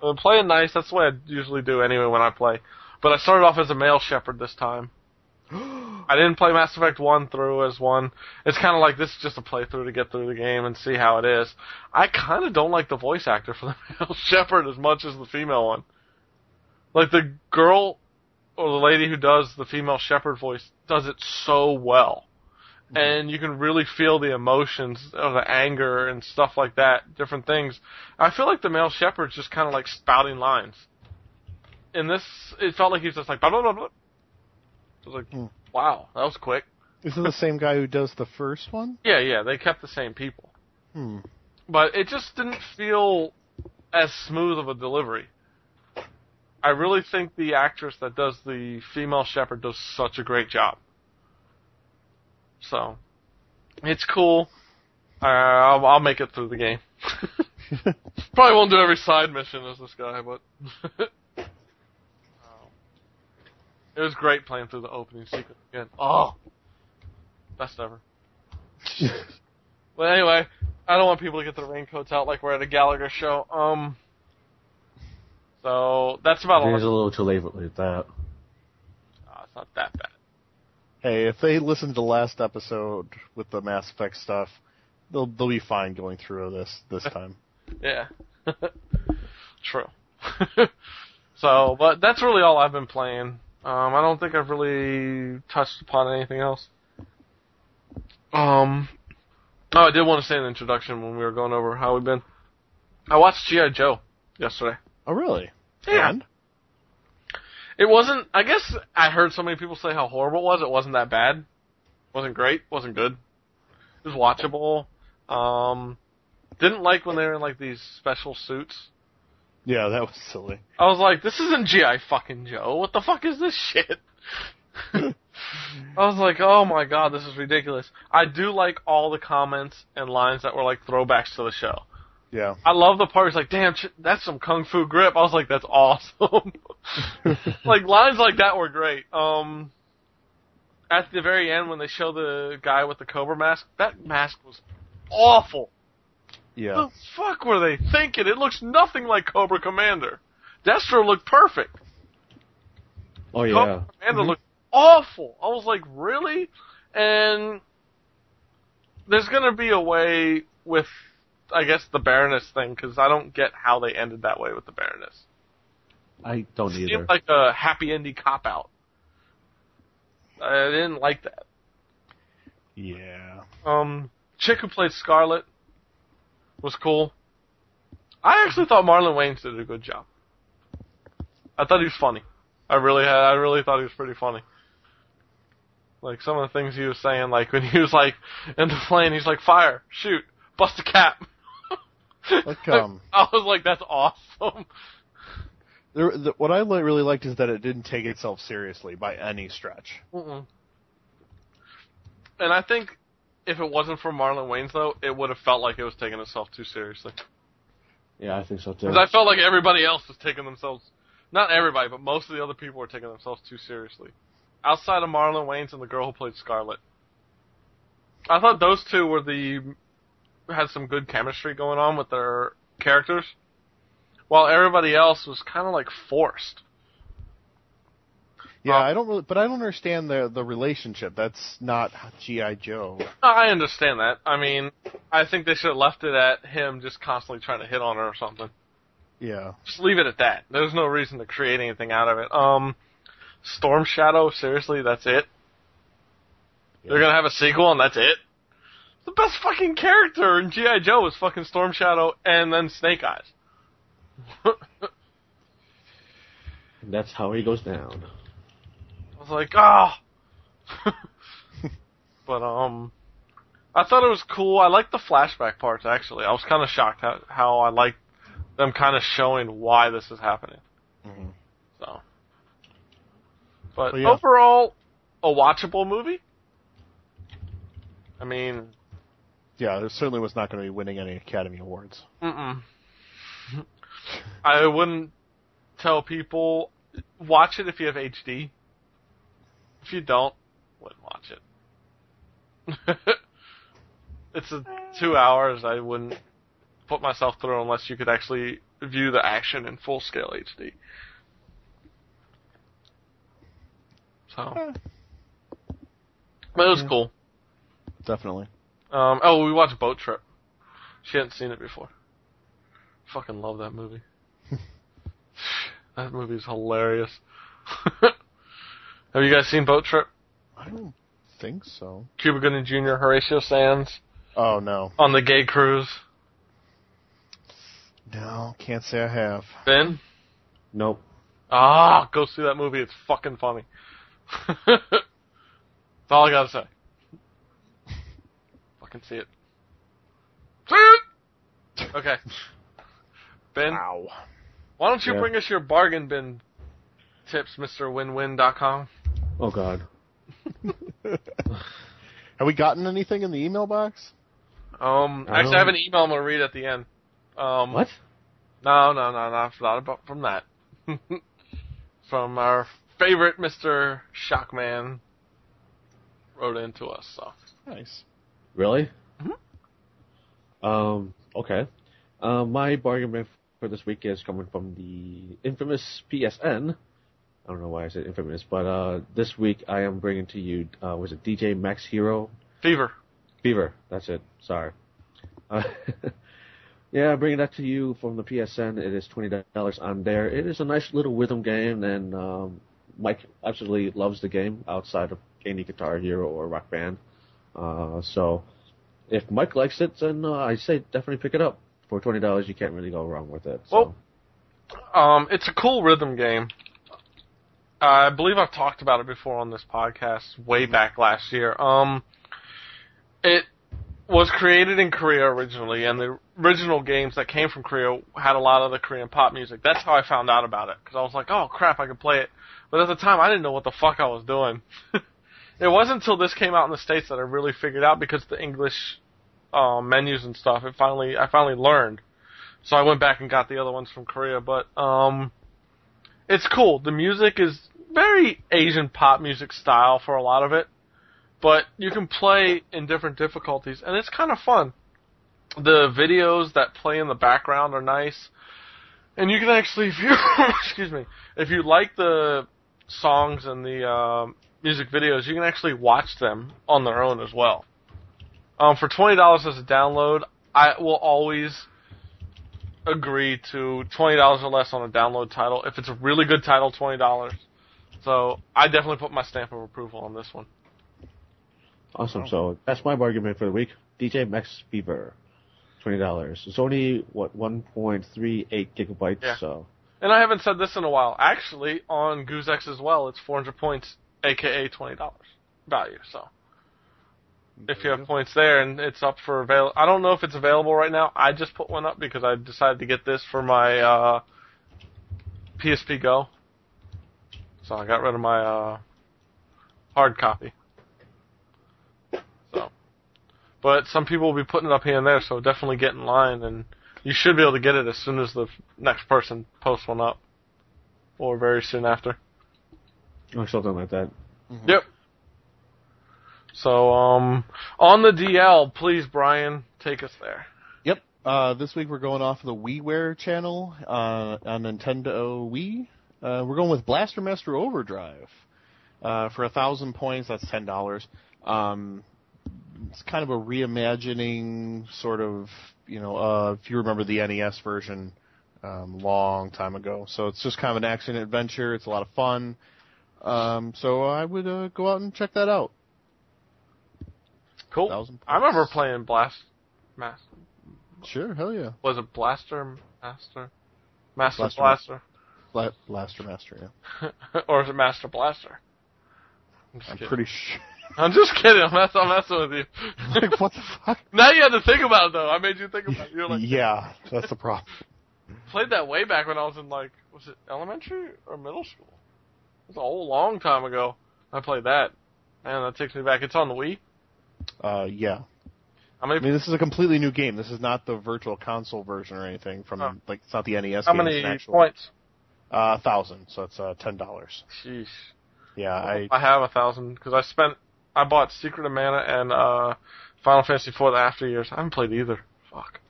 I'm playing nice. That's the way I usually do anyway when I play. But I started off as a male Shepard this time. [gasps] I didn't play Mass Effect 1 through as one. It's kind of like this is just a playthrough to get through the game and see how it is. I kind of don't like the voice actor for the [laughs] male Shepard as much as the female one. Like the girl or the lady who does the female Shepard voice does it so well. And you can really feel the emotions of the anger and stuff like that, different things. I feel like the male Shepard's just kind of like spouting lines. In this, it felt like he's just like blah blah blah blah. I was like, Hmm. wow, that was quick. Is it the same guy who does the first one? [laughs] Yeah, yeah, they kept the same people. Hmm. But it just didn't feel as smooth of a delivery. I really think the actress that does the female Shepard does such a great job. So, it's cool. Uh, I'll, I'll make it through the game. [laughs] Probably won't do every side mission as this guy, but [laughs] it was great playing through the opening sequence again. Oh, best ever. [laughs] But anyway, I don't want people to get their raincoats out like we're at a Gallagher show. Um, so that's about all. It's a little too late with that. Oh, it's not that bad. Hey, if they listen to the last episode with the Mass Effect stuff, they'll they'll be fine going through this this [laughs] time. Yeah. [laughs] True. [laughs] so, but that's really all I've been playing. Um, I don't think I've really touched upon anything else. Um, oh, I did want to say an introduction when we were going over how we've been. I watched G.I. Joe yesterday. Oh, really? Yeah. And? It wasn't, I guess I heard so many people say how horrible it was. It wasn't that bad. Wasn't great. Wasn't good. It was watchable. Um, didn't like when they were in like these special suits. Yeah, that was silly. I was like, this isn't G.I. fucking Joe. What the fuck is this shit? [laughs] I was like, oh my god, this is ridiculous. I do like all the comments and lines that were like throwbacks to the show. Yeah. I love the part where it's like, damn, ch- that's some kung fu grip. I was like, that's awesome. [laughs] like lines like that were great. Um, at the very end when they show the guy with the cobra mask, that mask was awful. Yeah. The fuck were they thinking? It looks nothing like Cobra Commander. Destro looked perfect. Oh yeah. Cobra Commander looked awful. I was like, really? And there's gonna be a way with, I guess, the Baroness thing, because I don't get how they ended that way with the Baroness. I don't It either. seemed like a happy indie cop out. I didn't like that. Yeah. Um, chick who played Scarlett was cool. I actually thought Marlon Wayans did a good job. I thought he was funny. I really had. I really thought he was pretty funny. Like some of the things he was saying, like when he was like in the plane, he's like, "Fire, shoot, bust a cap." Like, [laughs] um, I was like, "That's awesome." there, the, what I li- really liked is that it didn't take itself seriously by any stretch. Mm-mm. And I think if it wasn't for Marlon Wayans, though, it would have felt like it was taking itself too seriously. Yeah, I think so too. Because I felt like everybody else was taking themselves, not everybody, but most of the other people were taking themselves too seriously. Outside of Marlon Wayans and the girl who played Scarlett. I thought those two were the, had some good chemistry going on with their characters. While everybody else was kind of like forced. Yeah, Um, I don't really, but I don't understand the the relationship. That's not GI Joe. I understand that. I mean, I think they should have left it at him just constantly trying to hit on her or something. Yeah. Just leave it at that. There's no reason to create anything out of it. Um, Storm Shadow, seriously, that's it. They're gonna have a sequel and that's it. The best fucking character in GI Joe is fucking Storm Shadow and then Snake Eyes. [laughs] That's how he goes down. I was like, ah. [laughs] but um, I thought it was cool. I liked the flashback parts actually. I was kind of shocked how how I liked them kind of showing why this is happening. Mhm. So, but Well, yeah. overall, a watchable movie. I mean, Yeah, it certainly was not going to be winning any Academy Awards. mm-mm. [laughs] I wouldn't tell people watch it if you have HD. If you don't, wouldn't watch it. [laughs] it's a two hours. I wouldn't put myself through unless you could actually view the action in full scale HD. So, but it was Yeah. cool. definitely. Um, oh, we watched Boat Trip. She hadn't seen it before. Fucking love that movie. [laughs] that movie is hilarious. [laughs] Have you guys seen Boat Trip? I don't think so. Cuba Gooding Jr., Horatio Sanz Oh no, on the gay cruise. no, can't say I have. Ben? Nope. Ah, go see that movie. It's fucking funny. [laughs] That's all I gotta say. Fucking see it. See it! Okay. [laughs] Ben, Wow. why don't you Yeah. bring us your bargain bin tips, MrWinWin.com? Oh god. [laughs] have we gotten anything in the email box? Um, I actually, I have an email I'm gonna read at the end. Um, What? No, no, no, no, not about from that. [laughs] from our favorite Mr. Shockman wrote into us. So Nice. Really? Mhm. Um. Okay. Uh, my bargain for this week is coming from the infamous PSN. I don't know why I said infamous, but uh, this week I am bringing to you uh, was it DJ Max Hero Fever. Fever? That's it. Sorry. Uh, [laughs] yeah, bringing that to you from the PSN. It is twenty dollars on there. It is a nice little rhythm game, and um, Mike absolutely loves the game outside of any Guitar Hero or Rock Band. Uh, so if Mike likes it, then uh, I say definitely pick it up. For twenty dollars, you can't really go wrong with it. So. Well, Um, it's a cool rhythm game. I believe I've talked about it before on this podcast way back last year. Um, it was created in Korea originally, and the original games that came from Korea had a lot of the Korean pop music. That's how I found out about it because I was like, "Oh crap, I can play it." But at the time, I didn't know what the fuck I was doing. [laughs] it wasn't until this came out in the states that I really figured out because the English um, menus and stuff. It finally, I finally learned. So I went back and got the other ones from Korea, but um, it's cool. The music is very Asian pop music style for a lot of it, but you can play in different difficulties, and it's kind of fun. The videos that play in the background are nice, and you can actually, [laughs] if you [coughs] excuse me, if you like the songs and the um, music videos, you can actually watch them on their own as well. Um, for twenty dollars as a download, I will always agree to twenty dollars or less on a download title. If it's a really good title, twenty dollars. So I definitely put my stamp of approval on this one. Awesome. So that's my argument for the week. DJ Max Fever, twenty dollars. It's only what one point three eight gigabytes. Yeah. So And I haven't said this in a while. Actually, on Goozex as well, it's four hundred points, aka twenty dollars value. So if you have points there and it's up for avail, I don't know if it's available right now. I just put one up because I decided to get this for my uh, PSP Go. So I got rid of my uh, hard copy. So, but some people will be putting it up here and there, so definitely get in line, and you should be able to get it as soon as the next person posts one up, or very soon after. Or something like that. Yep. So, um, on the DL, please, Brian, take us there. Yep. Uh, this week we're going off the WiiWare channel uh, on Nintendo Wii. Uh, we're going with Blaster Master Overdrive. Uh, for a thousand points, that's ten dollars. Um, it's kind of a reimagining, sort of, you know, uh, if you remember the NES version, um, long time ago. So it's just kind of an action adventure. It's a lot of fun. Um, so I would uh, go out and check that out. Cool. I remember playing Blast Master. Sure, hell yeah. Was it Blaster Master? Master Blaster Blaster. Bla- Blaster Master, yeah. [laughs] or is it Master Blaster? I'm I'm pretty sure. [laughs] I'm just kidding. I'm, I'm messing with you. [laughs] like, what the fuck? now you had to think about it though. I made you think about it. You're like, yeah, that's the problem. played that way back when I was in like, was it elementary or middle school? A whole long time ago. I played that. Man, that takes me back. It's on the Wii. Uh, yeah. How I mean, this is a completely new game. This is not the virtual console version or anything from like it's not the NES. how game, many actual, points? Uh, thousand. So it's uh ten dollars. Sheesh. Yeah, I I have a thousand because I spent. I bought Secret of Mana and uh, Final Fantasy IV: The After Years. I haven't played either. Fuck.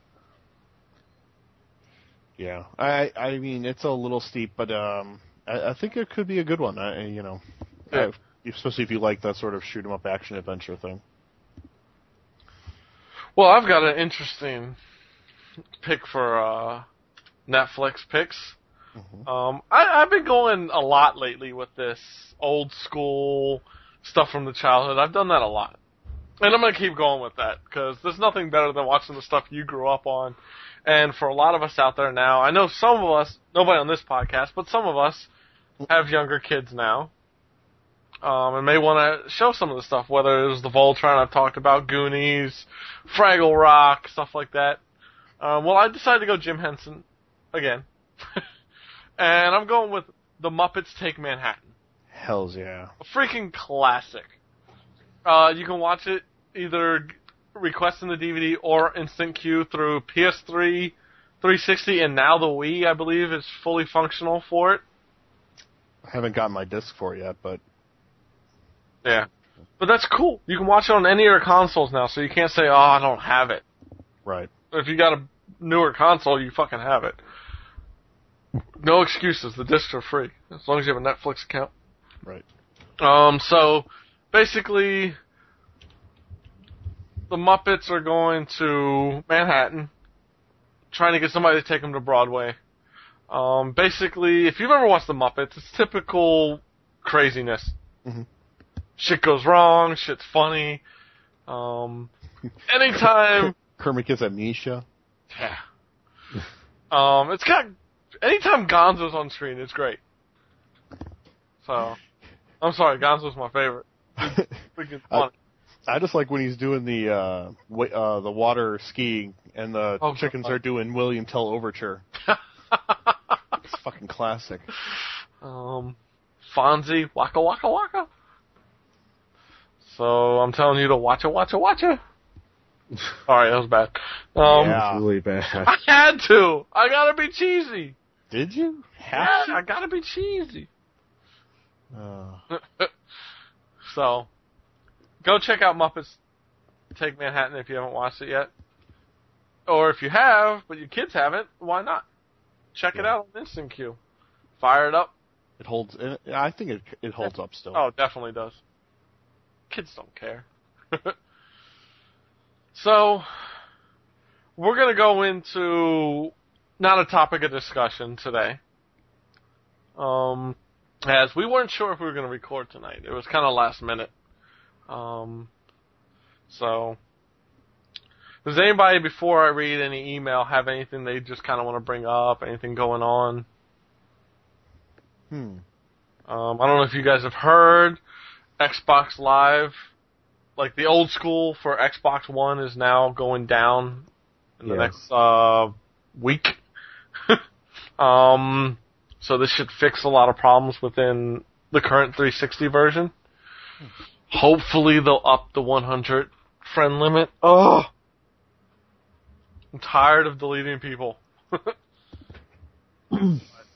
yeah. I I mean, it's a little steep, but um, I, I think it could be a good one. I, you know, Yeah. I- especially if you like that sort of shoot 'em up action adventure thing. Well, I've got an interesting pick for uh, Netflix picks. Mhm. Um, I, I've been going a lot lately with this old school stuff from the childhood. I've done that a lot. And I'm going to keep going with that because there's nothing better than watching the stuff you grew up on. And for a lot of us out there now, I know some of us, nobody on this podcast, but some of us have younger kids now. Um, and may want to show some of the stuff, whether it was the Voltron I've talked about, Goonies, Fraggle Rock, stuff like that. Um, well, I decided to go Jim Henson again. [laughs] and I'm going with The Muppets Take Manhattan. Hell's yeah. A freaking classic. Uh, you can watch it either requesting the DVD or instant queue through PS3, 360, and now the Wii, I believe, is fully functional for it. I haven't gotten my disc for it yet, but Yeah. But that's cool. You can watch it on any of your consoles now, so you can't say, oh, I don't have it. right. If you got a newer console, you fucking have it. No excuses. The discs are free as long as you have a Netflix account. Right. Um. So basically, the Muppets are going to Manhattan, trying to get somebody to take them to Broadway. Um. Basically, if you've ever watched the Muppets, it's typical craziness. Mhm. Shit goes wrong. Shit's funny. Um. [laughs] Anytime. Kermit gets amnesia. Yeah. Um, it's got anytime Gonzo's on screen, it's great. So, I'm sorry, Gonzo's my favorite. [laughs] Freaking I, funny. I just like when he's doing the uh, wa- uh the water skiing and the Oh, chickens God. are doing William Tell overture. [laughs] It's fucking classic. um, Fozzie, waka waka waka. So I'm telling you to watch it, watch it, watch it. [laughs] Sorry, that was bad. Um, Yeah. Really bad. [laughs] I had to. I gotta be cheesy. Did you have Yeah, I gotta be cheesy. Uh, [laughs] so, go check out Muppets Take Manhattan if you haven't watched it yet. Or if you have, but your kids haven't, why not? Check it out on Instant Queue. Fire it up. it holds. It, I think it it holds up still. Oh, it definitely does. Kids don't care. [laughs] so, we're gonna go into not a topic of discussion today. Um, as we weren't sure if we were gonna record tonight. It was kind of last minute. Um, so, does anybody before I read any email have anything they just kind of want to bring up? Anything going on? Hmm. Um, I don't know if you guys have heard Xbox Live, like the old school for Xbox One is now going down in the Yeah. next uh, week. [laughs] um, so this should fix a lot of problems within the current 360 version. Hopefully they'll up the 100 friend limit. Oh, I'm tired of deleting people. [laughs]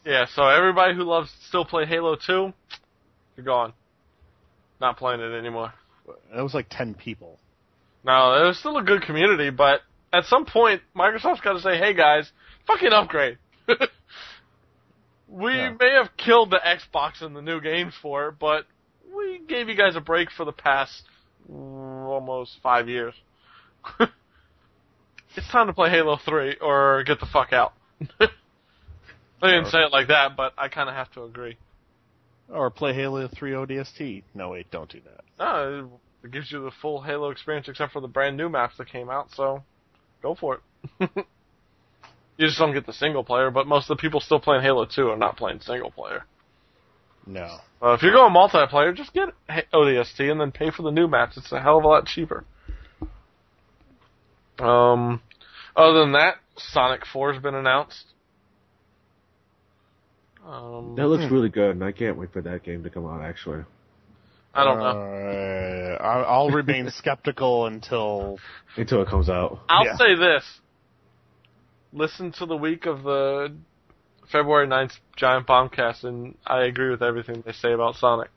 Yeah, so everybody who loves still play Halo 2, you're gone. Not playing it anymore. It was like ten people. No, it was still a good community, but at some point, Microsoft's got to say, hey guys, fucking upgrade. [laughs] we Yeah. may have killed the Xbox and the new games for it, but we gave you guys a break for the past almost five years. [laughs] it's time to play Halo 3 or get the fuck out. [laughs] they didn't say it like that, but I kind of have to agree. Or play Halo 3 ODST. No, wait, don't do that. No, it gives you the full Halo experience except for the brand new maps that came out, so go for it. [laughs] you just don't get the single player, but most of the people still playing Halo 2 are not playing single player. No. Uh, if you're going multiplayer, just get ODST and then pay for the new maps. It's a hell of a lot cheaper. Um, other than that, Sonic 4 has been announced. Um, That looks really good, and I can't wait for that game to come out. Actually, I don't know. Uh, I- I'll remain [laughs] skeptical until. until it comes out. I'll yeah. say this. Listen to the week of the February 9th Giant Bombcast, and I agree with everything they say about Sonic.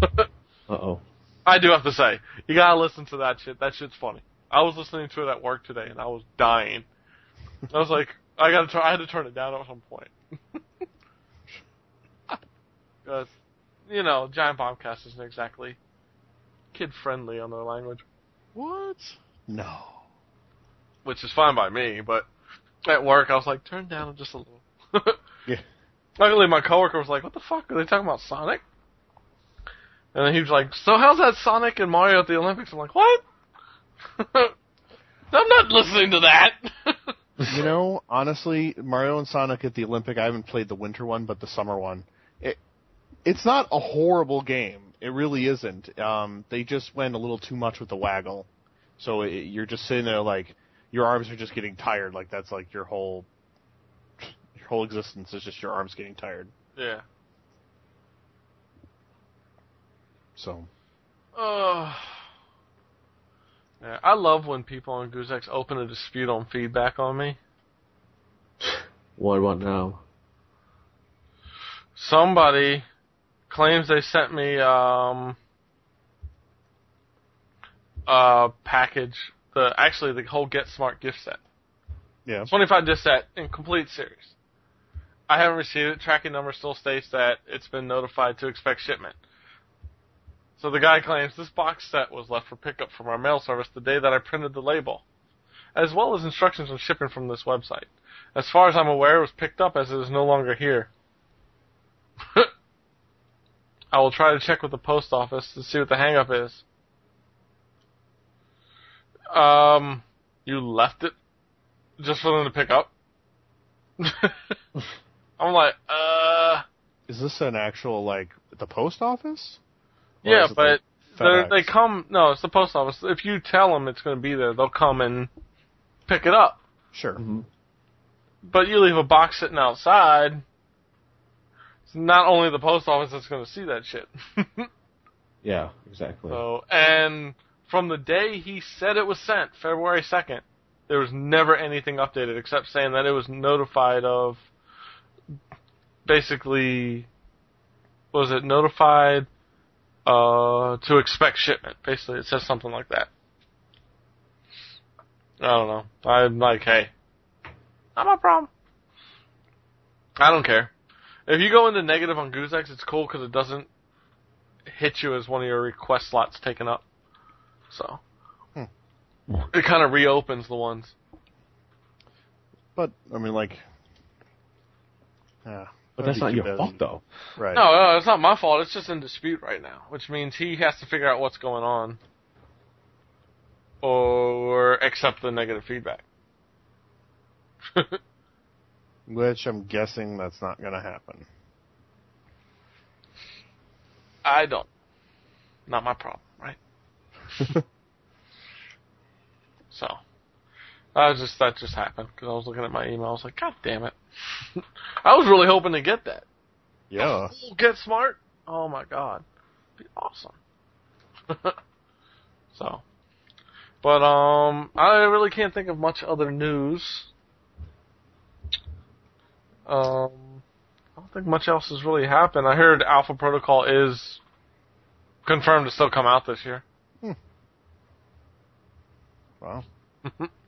[laughs] Uh oh. I do have to say, you gotta listen to that shit. That shit's funny. I was listening to it at work today, and I was dying. I was like, I gotta, turn, I had to turn it down at some point. [laughs] Because, you know, Giant Bombcast isn't exactly kid friendly on their language. What? No. which is fine by me. But at work, I was like, turn down just a little. [laughs] Yeah. Luckily, my coworker was like, "What the fuck are they talking about Sonic?" And then he was like, "So how's that Sonic and Mario at the Olympics?" I'm like, "What?" [laughs] I'm not listening to that. You know, honestly, Mario and Sonic at the Olympic, I haven't played the winter one, but the summer one. It, it's not a horrible game. It really isn't. Um, they just went a little too much with the waggle. So it, you're just sitting there like, your arms are just getting tired. Like that's like your whole, your whole existence is just your arms getting tired. yeah. So, Uh, yeah. I love when people on Goozex open a dispute on feedback on me. [laughs] What about now? Somebody claims they sent me um a package. The actually the whole Get Smart gift set. Yeah. 25 disc set in complete series. I haven't received it. Tracking number still states that it's been notified to expect shipment. So the guy claims this box set was left for pickup from our mail service the day that I printed the label, as well as instructions on shipping from this website. As far as I'm aware, it was picked up as it is no longer here. [laughs] I will try to check with the post office to see what the hangup is. Um, you left it just for them to pick up? [laughs] I'm like, uh, Is this an actual like the post office? Or yeah, but like they're- they come. No, it's the post office. If you tell them it's going to be there, they'll come and pick it up. Sure. Mm-hmm. But you leave a box sitting outside. It's not only the post office that's going to see that shit. [laughs] Yeah, exactly. so, and from the day he said it was sent, February second, there was never anything updated except saying that it was notified of. Basically, was it notified uh, to expect shipment? Basically, it says something like that. I don't know. I'm like, hey, not my problem. I don't care. If you go into negative on Goozex, it's cool because it doesn't hit you as one of your request slots taken up. So Hmm. it kind of reopens the ones. But I mean, like, yeah. But that's not your too busy. fault, though. Right. No, no, it's not my fault. It's just in dispute right now, which means he has to figure out what's going on or accept the negative feedback. [laughs] Which I'm guessing that's not going to happen. I don't. Not my problem, right? [laughs] so, I was just that just happened because I was looking at my email. I was like, God damn it! [laughs] I was really hoping to get that. Yeah. Oh, Get smart. Oh my god, be awesome. [laughs] so, but um, I really can't think of much other news. Um, I don't think much else has really happened. I heard Alpha Protocol is confirmed to still come out this year. Wow. [laughs]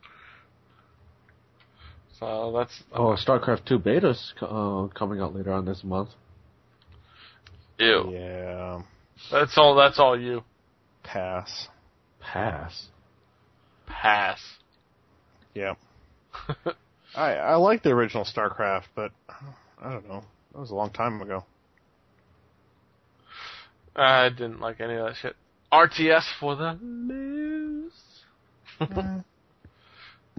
So that's Oh, StarCraft 2 beta's uh, coming out later on this month. ew. Yeah. That's all. That's all you. Pass. Pass. Pass. Yeah. [laughs] I I like the original StarCraft, but I don't know. That was a long time ago. I didn't like any of that shit. RTS for the lose. [laughs] Eh.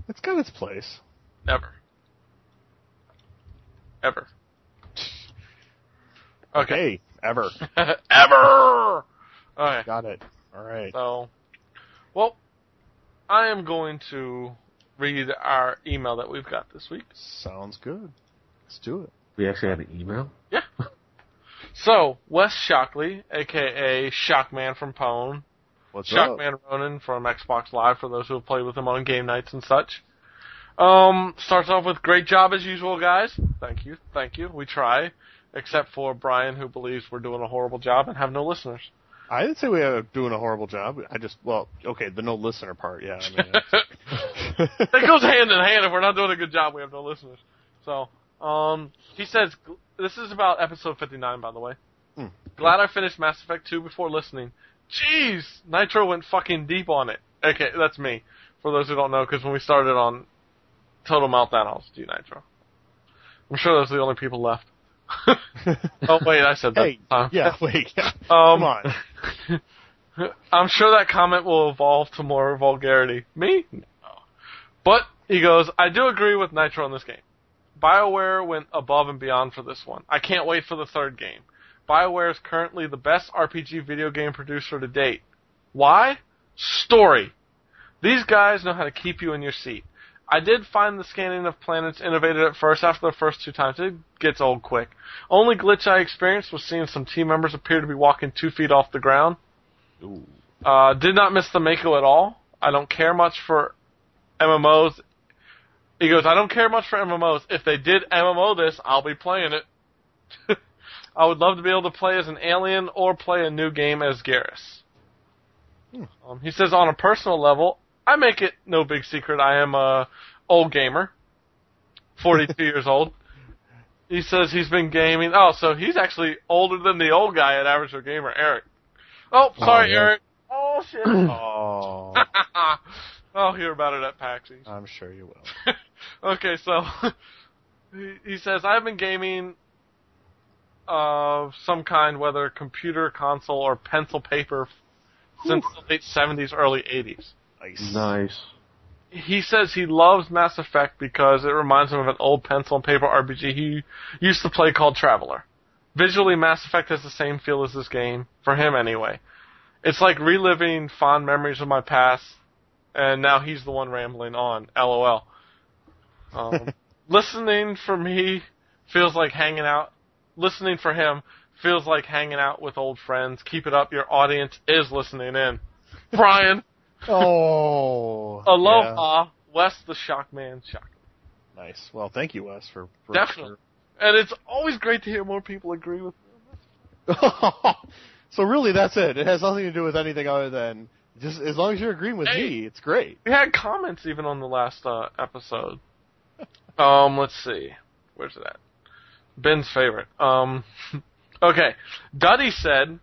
it's got its place. Ever. Ever. [laughs] Okay. Hey, ever. [laughs] Ever! Okay. Got it. All right. So, well, I am going to read our email that we've got this week. Sounds good. Let's do it. We actually had an email. Yeah. [laughs] So, Wes Shockley, aka Shockman from Pwn, What's up? Ronan from Xbox Live for those who have played with him on game nights and such. Um, starts off with great job as usual, guys. Thank you, thank you. We try, except for Brian, who believes we're doing a horrible job and have no listeners. I didn't say we are doing a horrible job. I just, well, okay, the no listener part, yeah. I mean, [laughs] it goes hand in hand. If we're not doing a good job, we have no listeners. So, um, he says this is about episode 59, by the way. Hmm. Glad I finished Mass Effect 2 before listening. Jeez, Nitro went fucking deep on it. Okay, that's me. For those who don't know, because when we started on Total Meltdown, was do Nitro. I'm sure those are the only people left. [laughs] oh wait, I said that. hey, yeah, wait, yeah. [laughs] um, Come on. [laughs] I'm sure that comment will evolve to more vulgarity. Me? No. But he goes, I do agree with Nitro in this game. BioWare went above and beyond for this one. I can't wait for the third game. BioWare is currently the best RPG video game producer to date. Why? Story. These guys know how to keep you in your seat. I did find the scanning of planets innovative at first. After the first two times, it gets old quick. Only glitch I experienced was seeing some team members appear to be walking two feet off the ground. Ooh. Uh, did not miss the Mako at all. I don't care much for MMOs He goes, I don't care much for MMOs. If they did MMO this, I'll be playing it. [laughs] I would love to be able to play as an alien or play a new game as Garrus. Hmm. Um, he says, on a personal level, I make it no big secret I am a old gamer, 42 [laughs] years old. He says he's been gaming. Oh, so he's actually older than the old guy at AggroGamer, Eric. Oh, oh, sorry, yeah. Eric. Oh shit. [clears throat] Oh, [laughs] I'll hear about it at PAX East. I'm sure you will. [laughs] okay, so he, he says I've been gaming of some kind, whether computer, console, or pencil paper, since the late seventies, early eighties. Nice. Nice. He says he loves Mass Effect because it reminds him of an old pencil and paper RPG he used to play called Traveller. Visually, Mass Effect has the same feel as this game, for him anyway. It's like reliving fond memories of my past, and now he's the one rambling on. LOL. Um, [laughs] listening for me feels like hanging out. Listening for him feels like hanging out with old friends. Keep it up. Your audience is listening in. Brian, Oh, aloha, Wes the Shock Man, Shock. Nice. Well, thank you, Wes, for, for Definitely. And it's always great to hear more people agree with me. [laughs] so really, that's it. It has nothing to do with anything other than just as long as you're agreeing with Hey. me, it's great. We had comments even on the last uh, episode. [laughs] Um, let's see. Where's that? Ben's favorite. Um, [laughs] okay. Duddy said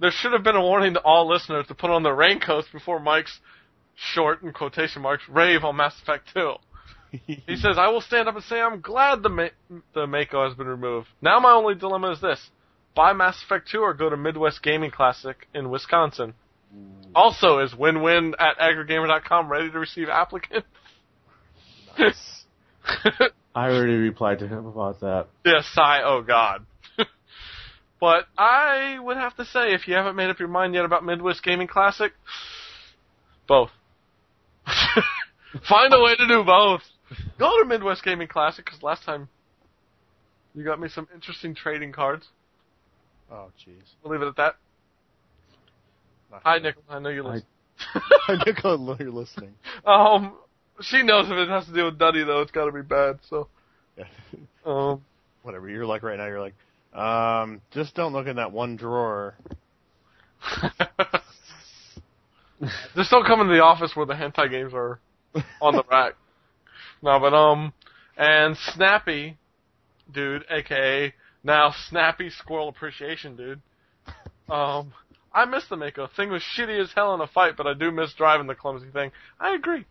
there should have been a warning to all listeners to put on their raincoats before Mike's short in quotation marks rave on Mass Effect 2. [laughs] He says, I will stand up and say I'm glad the ma- the Mako has been removed. Now my only dilemma is this. Buy Mass Effect 2 or go to Midwest Gaming Classic in Wisconsin. Also, is win-win at AggroGamer.com ready to receive applicants? Nice. [laughs] I already replied to him about that. yes, sigh, oh god. But I would have to say, if you haven't made up your mind yet about Midwest Gaming Classic, both. [laughs] Find a way to do both. Go to Midwest Gaming Classic, because last time you got me some interesting trading cards. Oh, jeez. We'll leave it at that. Not Hi, gonna- Nick. I know you're [laughs] I- listening. Hi, Nicole, you're listening. [laughs] um, she knows if it has to do with Duddy, though, it's got to be bad. So, Yeah. um, Whatever. You're like right now. You're like, um, just don't look in that one drawer. [laughs] Just don't come into the office where the hentai games are on the rack. [laughs] No, but um, and Snappy, dude, aka now Snappy Squirrel Appreciation, dude. Um, I miss the Mako. Thing was shitty as hell in a fight, but I do miss driving the clumsy thing. I agree.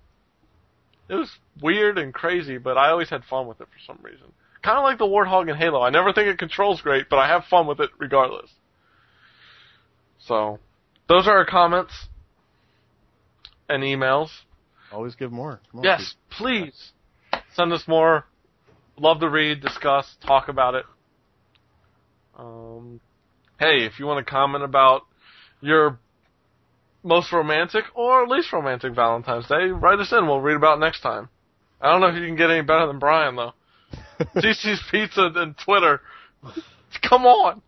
It was weird and crazy, but I always had fun with it for some reason. Kind of like the Warthog in Halo. I never think it controls great, but I have fun with it regardless. So, those are our comments and emails. Always give more. Come on, Yes, please send us more. Love to read, discuss, talk about it. Um, hey, if you want to comment about your most romantic or least romantic Valentine's Day, write us in. We'll read about it next time. I don't know if you can get any better than Brian though. [laughs] Cici's Pizza and Twitter. Come on.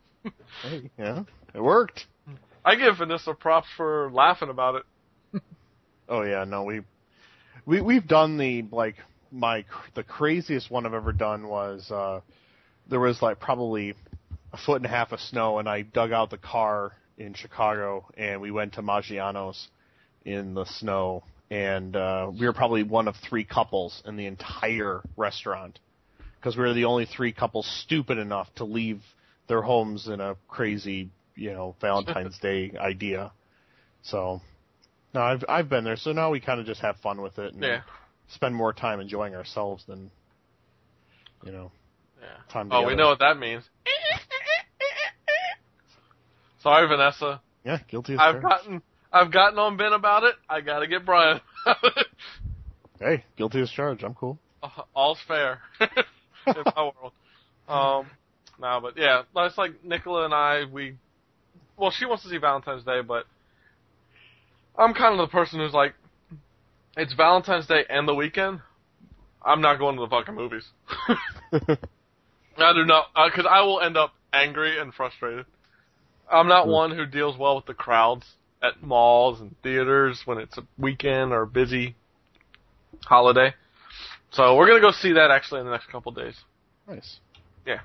Hey, yeah, it worked. I give Vanessa props for laughing about it. Oh yeah, no, we we we've done the like my the craziest one I've ever done was uh there was like probably a foot and a half of snow and I dug out the car in Chicago and we went to Maggiano's in the snow and uh we were probably one of three couples in the entire restaurant because we were the only three couples stupid enough to leave their homes in a crazy, you know, Valentine's [laughs] Day idea. So no, I've I've been there, so now we kind of just have fun with it and Yeah. spend more time enjoying ourselves than, you know, Yeah. time. Oh, we know what that means. [laughs] Sorry, Vanessa. Yeah, guilty as I've charged. gotten I've gotten on Ben about it. I gotta get Brian. Hey, guilty as charged. I'm cool. Uh, [laughs] All's fair in my world. Um, no, but yeah, it's like Nicola and I. We, well, she wants to see Valentine's Day, but I'm kind of the person who's like, it's Valentine's Day and the weekend. I'm not going to the fucking movies. [laughs] I do not, because I will end up angry and frustrated. I'm not one who deals well with the crowds at malls and theaters when it's a weekend or a busy holiday. So we're gonna go see that actually in the next couple days. Nice. Yeah.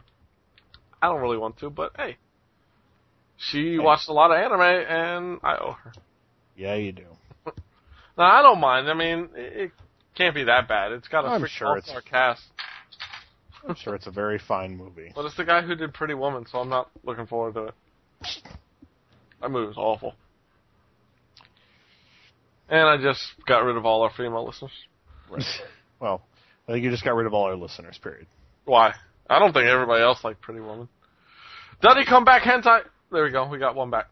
I don't really want to, but hey, she watched a lot of anime, and I owe her. Yeah, you do. No, I don't mind. I mean, it, it can't be that bad. It's got a I'm freaking sure it's- all-star cast, I'm sure it's a very fine movie. but it's the guy who did Pretty Woman, so I'm not looking forward to it. That movie was awful. And I just got rid of all our female listeners. Right. well, I think you just got rid of all our listeners. Period. Why? I don't think everybody else liked Pretty Woman. Duddy, come back, hentai. There we go. We got one back.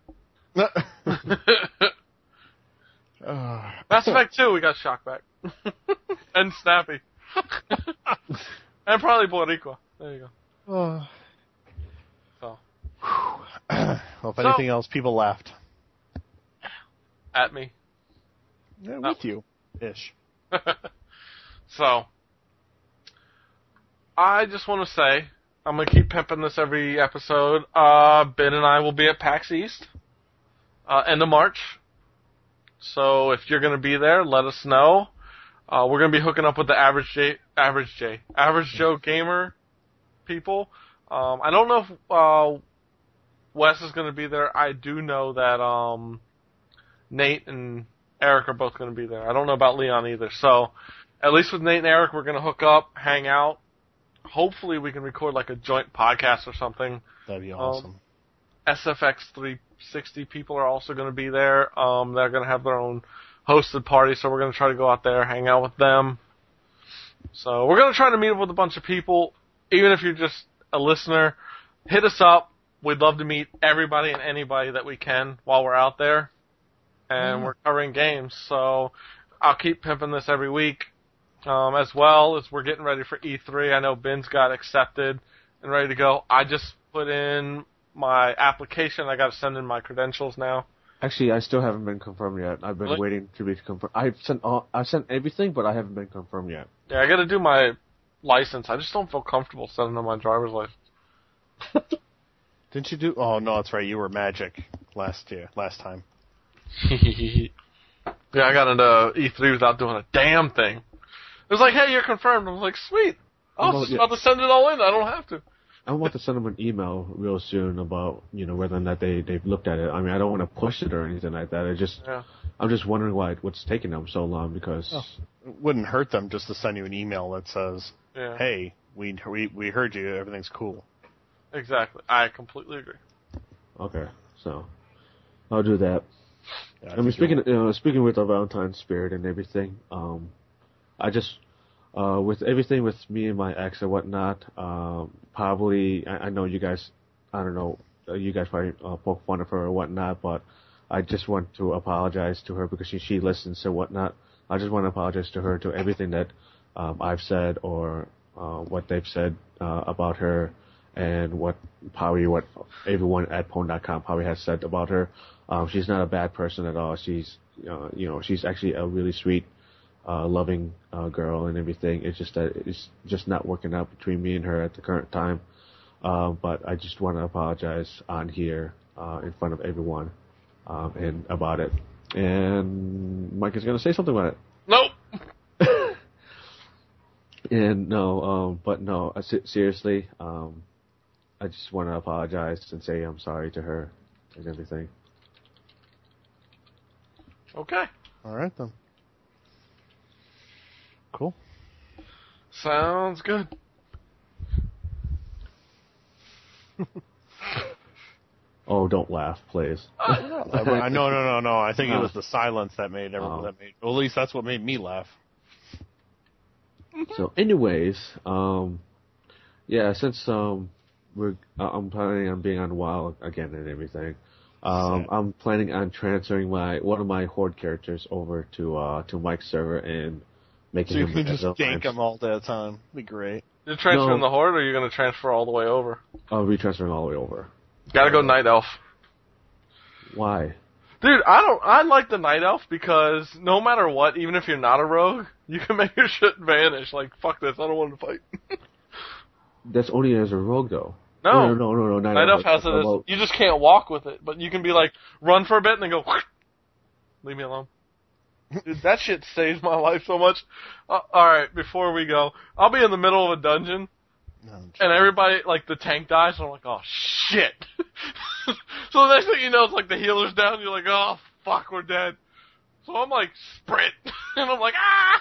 [laughs] [laughs] Mass Effect 2, we got Shock back. [laughs] and Snappy. and probably Boricua. There you go. uh, [sighs] So, [clears throat] well, if So- anything else, people laughed. at me. Yeah, Oh. with you, ish. so, I just want to say, I'm going to keep pimping this every episode. Uh, Ben and I will be at PAX East, uh, end of March. So if you're going to be there, let us know. Uh, we're going to be hooking up with the average J, average J, average Joe gamer people. Um, I don't know if, uh, Wes is going to be there. I do know that, um, Nate and Eric are both going to be there. I don't know about Leon either. So, at least with Nate and Eric, we're going to hook up, hang out. Hopefully, we can record like a joint podcast or something. That'd be Um, awesome. SFX 360 people are also going to be there. Um, they're going to have their own hosted party, so we're going to try to go out there, hang out with them. So we're going to try to meet up with a bunch of people. Even if you're just a listener, hit us up. We'd love to meet everybody and anybody that we can while we're out there. And Yeah. we're covering games, so I'll keep pimping this every week. Um, as well as we're getting ready for E3. I know Ben's got accepted and ready to go. I just put in my application. I got to send in my credentials now. Actually, I still haven't been confirmed yet. I've been Really? waiting to be confirmed. I've sent all, I've sent everything, but I haven't been confirmed yet. Yeah, I got to do my license. I just don't feel comfortable sending in my driver's license. [laughs] Didn't you do? Oh no, that's right. You were Magic last year, last time. [laughs] yeah, I got into E3 without doing a damn thing. It was like, hey, you're confirmed. I was like, sweet. I Well, was just yeah. about to send it all in. I don't have to. I want to send them an email real soon about you know whether or not they they've looked at it. I mean, I don't want to push it or anything like that. I just Yeah. I'm just wondering why what's taking them so long because Oh. It wouldn't hurt them just to send you an email that says, Yeah. "Hey, we we we heard you. Everything's cool." Exactly. I completely agree. okay, so I'll do that. Yeah, I mean, speaking you'll- you know, speaking with the Valentine's spirit and everything, um, I just uh, with everything with me and my ex and whatnot, um, probably I, I know you guys, I don't know, uh, you guys probably uh, poke fun of her or whatnot, but I just want to apologize to her because she she listens and whatnot. I just want to apologize to her to everything that um, I've said or uh, what they've said uh, about her and what probably what everyone at Pwn.com probably has said about her. Um, she's not a bad person at all. She's uh, you know she's actually a really sweet, uh, loving uh, girl and everything. It's just that it's just not working out between me and her at the current time. Um, but I just want to apologize on here uh, in front of everyone um, and about it. And Mike is going to say something about it. Nope. [laughs] And no, um, but no, uh, seriously, um, I just want to apologize and say I'm sorry to her and everything. Okay. All right then. Cool. Sounds good. [laughs] Oh, don't laugh, please. [laughs] I, I no no no no. I think it Oh. was the silence that made everyone Oh. that made. Well, at least that's what made me laugh. So, anyways, um, yeah, since um, we're uh, I'm planning on being on WoW again and everything, um, I'm planning on transferring my one of my horde characters over to uh to Mike's server and making So you him can just as a- gank them all the time. Be great. You're transferring No. the horde, or you're going to transfer all the way over? Oh, I'll be transferring all the way over. Gotta go night elf. Why? Dude, I don't. I like the night elf because no matter what, even if you're not a rogue, you can [laughs] make your shit vanish. Like fuck this, I don't want to fight. [laughs] That's only as a rogue though. No. no, no, no, no. Night, night elf has it. As, you just can't walk with it, but you can be like run for a bit and then go. [laughs] Leave me alone. Dude, that shit saves my life so much. Uh, alright, before we go, I'll be in the middle of a dungeon, No, and everybody, like, the tank dies, and I'm like, oh shit. [laughs] so the next thing you know, it's like the healer's down, And you're like, oh fuck, we're dead. So I'm like, sprint, [laughs] and I'm like, ah!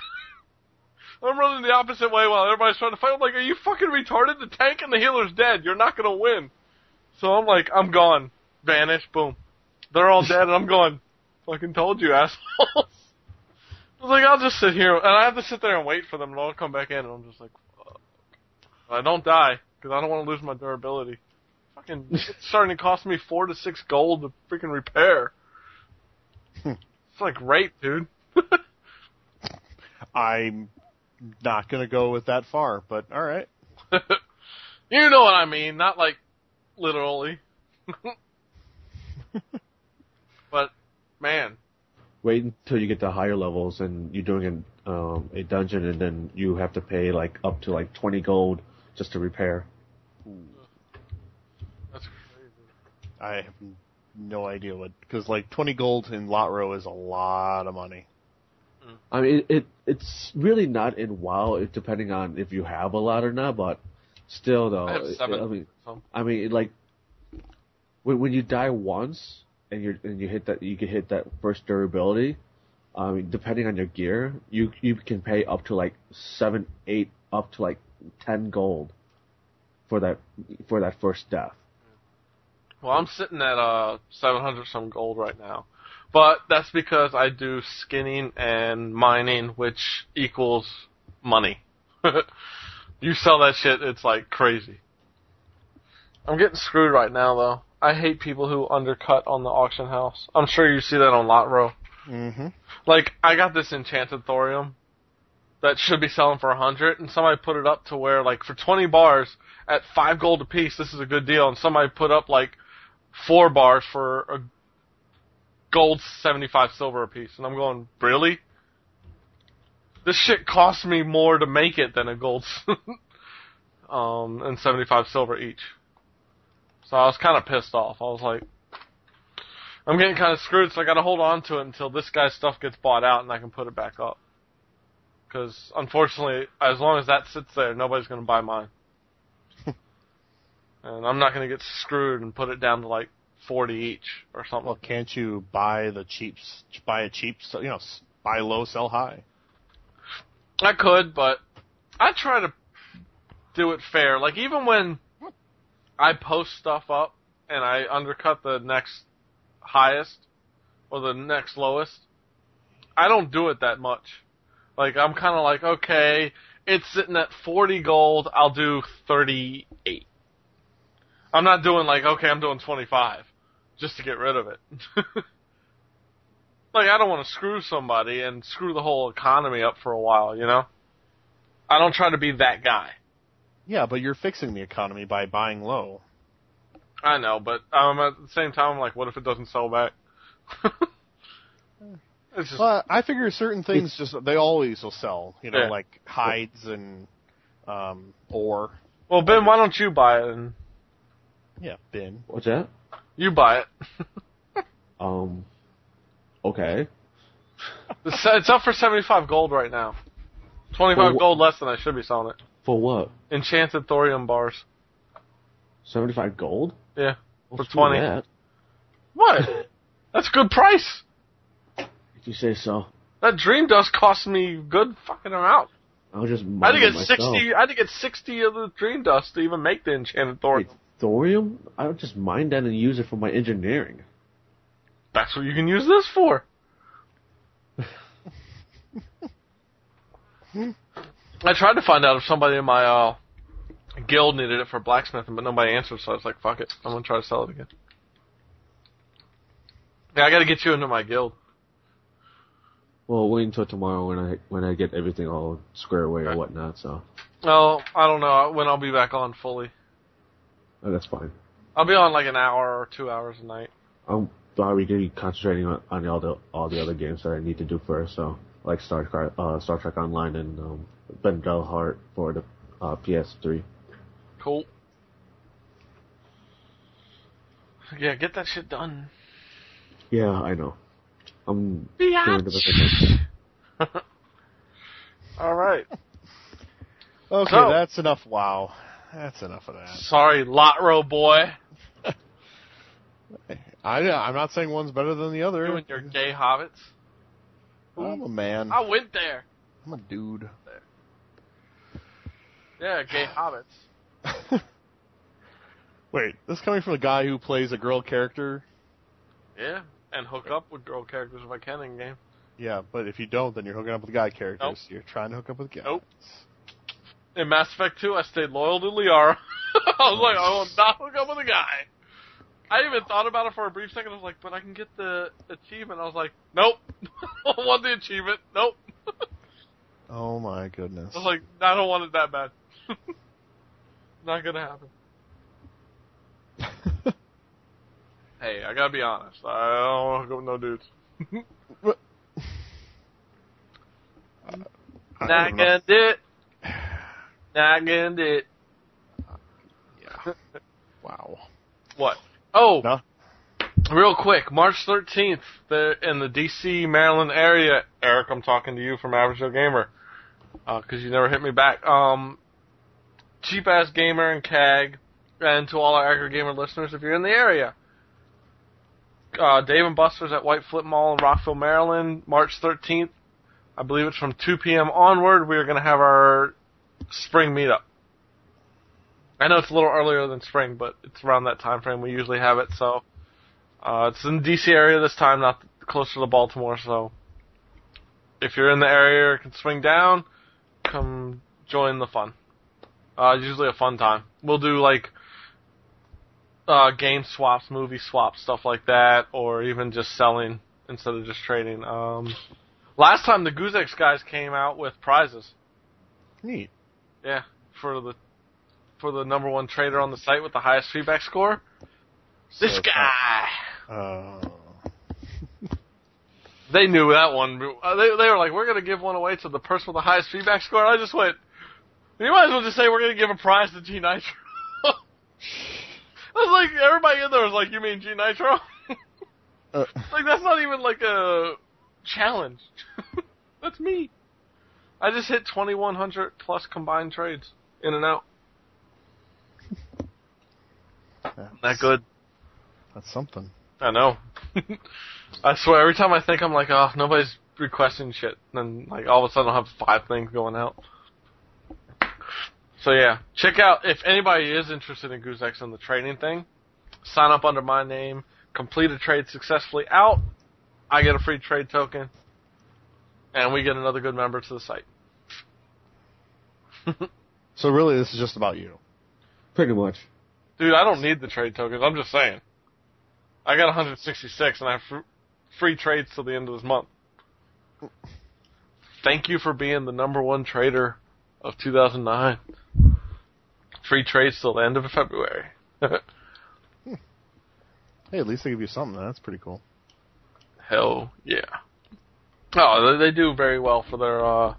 I'm running the opposite way while everybody's trying to fight. I'm like, are you fucking retarded? The tank and the healer's dead. You're not gonna win. So I'm like, I'm gone. Vanish, boom. They're all dead, and I'm going, fucking told you, assholes. [laughs] I was like, I'll just sit here, and I have to sit there and wait for them, and I'll come back in, and I'm just like, fuck. I don't die, because I don't want to lose my durability. Fucking, [laughs] it's starting to cost me four to six gold to freaking repair. Hmm. it's like rape, dude. [laughs] I'm not gonna go with that far, but all right. [laughs] you know what I mean, not like literally. but man, Wait until you get to higher levels and you're doing an, um, a dungeon and then you have to pay like up to like 20 gold just to repair. that's crazy. I have no idea what because like twenty gold in Lotro is a lot of money. I mean, it, it it's really not in WoW, depending on if you have a lot or not. But still, though, I have it- seven. I mean, I mean, like when when you die once and you and you hit that, you can hit that first durability. Mean, depending on your gear, you you can pay up to like seven, eight, up to like ten gold for that for that first death. well, I'm sitting at uh 700 some gold right now, but that's because I do skinning and mining, which equals money. [laughs] you sell that shit, it's like crazy. I'm getting screwed right now though. I hate people who undercut on the auction house. I'm sure you see that on Lot Mm-hmm. Like, I got this enchanted thorium that should be selling for a hundred, and somebody put it up to where, like, for twenty bars at five gold a piece, this is a good deal, and somebody put up like four bars for a gold seventy-five silver a piece, and I'm going, really? This shit cost me more to make it than a gold, [laughs] um, and seventy-five silver each. So I was kind of pissed off. I was like, I'm getting kind of screwed, so I got to hold on to it until this guy's stuff gets bought out and I can put it back up. Because unfortunately, as long as that sits there, nobody's going to buy mine. [laughs] and I'm not going to get screwed and put it down to like 40 each or something. Well, can't you buy the cheap? Buy a cheap, you know, buy low, sell high. I could, but I try to do it fair. Like even when I post stuff up and I undercut the next highest or the next lowest, I don't do it that much. Like I'm kind of like, okay, it's sitting at 40 gold, I'll do 38. I'm not doing like, okay, I'm doing 25 just to get rid of it. [laughs] like I don't want to screw somebody and screw the whole economy up for a while, you know? I don't try to be that guy. Yeah, but you're fixing the economy by buying low. I know, but um, at the same time, I'm like, what if it doesn't sell back? [laughs] it's just, Well, I figure certain things just they always will sell. You know, Yeah. like hides and um, ore. well, Ben, why don't you buy it and Yeah, Ben. What's that? you buy it? [laughs] Um. Okay. It's it's up for 75 gold right now. 25 Well, wh- gold less than I should be selling it. For what? Enchanted thorium bars. Seventy-five gold? Yeah. Well, For 20. that, What? [laughs] That's a good price. If you say so. That dream dust cost me good fucking amount. I'll just. I had to get myself. 60. I had to get 60 of the dream dust to even make the enchanted thorium. Wait, thorium? I would just mine that and use it for my engineering. That's what you can use this for. [laughs] I tried to find out if somebody in my uh, guild needed it for blacksmithing, but nobody answered, so I was like, fuck it. I'm gonna try to sell it again. Yeah, I gotta get you into my guild. Well, wait until tomorrow when I when I get everything all squared away Okay. or whatnot. So Well, I don't know when I'll be back on fully. uh, that's fine. I'll be on like an hour or two hours a night. I'm probably concentrating on, on all the all the other games that I need to do first. So like Star Trek, uh, Star Trek Online and um, Ben Heart for the uh, PS3. Cool. Yeah, get that shit done. Yeah, I know. I'm doing the best I can. [laughs] All right. Okay, So- that's enough. Wow, that's enough of that. Sorry, Lotro boy. [laughs] I, I'm not saying one's better than the other. You and your gay hobbits. I'm a man. I went there. I'm a dude. Yeah, gay hobbits. [laughs] Wait, this is coming from a guy who plays a girl character. Yeah, and hook up with girl characters if I can in game. Yeah, but if you don't, then you're hooking up with guy characters. Nope. You're trying to hook up with guys. Nope. In Mass Effect 2, I stayed loyal to Liara. [laughs] I was like, I will not hook up with a guy. I even thought about it for a brief second. I was like, but I can get the achievement. I was like, nope. [laughs] I want the achievement. Nope. Oh my goodness. I was like, I don't want it that bad. [laughs] not gonna happen. [laughs] Hey, I gotta be honest. I don't want to go with no dudes. What? [laughs] I Not don't gonna do it. Not gonna do it. Yeah. Wow. What? Oh, No. real quick, March 13th, the, in the DC, Maryland area. Eric, I'm talking to you from Average Joe Gamer, because you never hit me back. Um, cheap ass gamer and CAG, and to all our Aggro Gamer listeners, if you're in the area, uh, Dave and Buster's at White Flint Mall in Rockville, Maryland, March 13th. I believe it's from 2 p.m. onward. We are going to have our spring meetup. I know it's a little earlier than spring, but it's around that time frame we usually have it. So uh, it's in the DC area this time, not closer to Baltimore. So if you're in the area or can swing down, come join the fun. Uh, it's usually a fun time. We'll do like uh, game swaps, movie swaps, stuff like that, or even just selling instead of just trading. Um, last time the Goozex guys came out with prizes. Neat. Yeah, for the for the number one trader on the site with the highest feedback score. This guy. Uh, They knew that one. Uh, They they were like, we're gonna give one away to the person with the highest feedback score. I just went, you might as well just say we're gonna give a prize to G Nitro. [laughs] I was like, everybody in there was like, you mean G Nitro? [laughs] uh, like that's not even like a challenge. [laughs] that's me. I just hit 2100 plus combined trades in and out. That good. That's something. I know. I swear, every time I think I'm like, oh, nobody's requesting shit, then like all of a sudden I'll have five things going out. So yeah, check out if anybody is interested in Goozex and the trading thing. Sign up under my name, complete a trade successfully out. I get a free trade token, and we get another good member to the site. [laughs] So really, this is just about you. Pretty much. Dude, I don't need the trade tokens. I'm just saying. I got 166 and I have fr- free trades till the end of this month. Thank you for being the number one trader of 2009. Free trades till the end of February. [laughs] Hey, at least they give you something. That's pretty cool. Hell yeah. Oh, they, do very well for their, uh,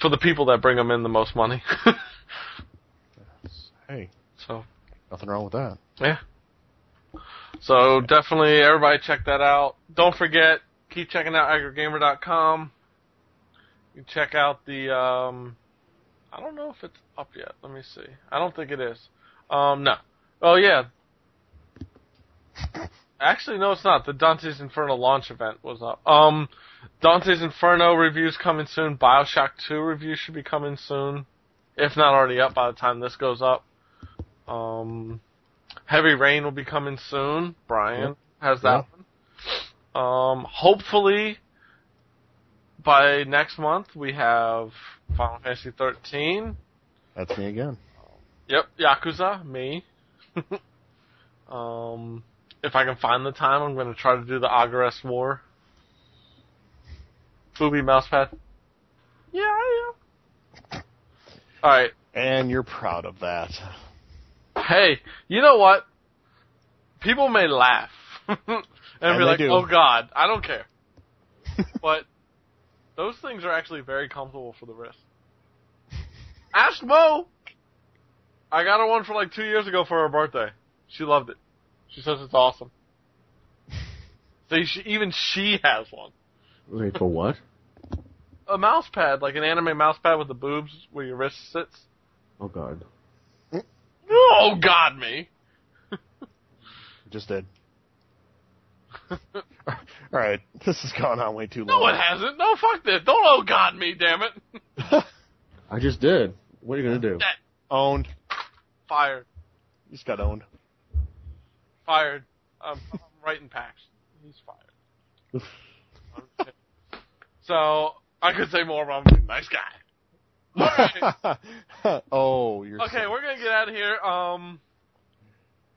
for the people that bring them in the most money. [laughs] Hey, so, nothing wrong with that. Yeah. So definitely everybody check that out. Don't forget, keep checking out AggroGamer.com. You check out the um I don't know if it's up yet. Let me see. I don't think it is. Um no. Oh yeah. Actually no it's not. The Dante's Inferno launch event was up. Um Dante's Inferno reviews coming soon. BioShock 2 reviews should be coming soon. If not already up by the time this goes up. Um Heavy Rain will be coming soon. Brian has that one. Um, hopefully, by next month we have Final Fantasy 13. That's me again. Yep, Yakuza, me. [laughs] um, if I can find the time, I'm going to try to do the Agarest War. Booby mousepad. Yeah, yeah. All right. And you're proud of that. Hey, you know what? People may laugh [laughs] and, And be like, do. "Oh God, I don't care," [laughs] but those things are actually very comfortable for the wrist. [laughs] Ask Mo. I got her one for like two years ago for her birthday. She loved it. She says it's awesome. [laughs] They sh- even she has one. Wait for what? A mouse pad, like an anime mouse pad with the boobs where your wrist sits. Oh God. Oh God, me. Just did. [laughs] All right, this has gone on way too long. No, long. it hasn't. No, fuck this. Don't oh God me, damn it. [laughs] I just did. What are you gonna do? That Owned. fired, You just got owned. fired. Um, I'm writing packs. He's fired. [laughs] So I could say more, but I'm a nice guy. Alright. oh, you're Okay, so- we're gonna get out of here. Um,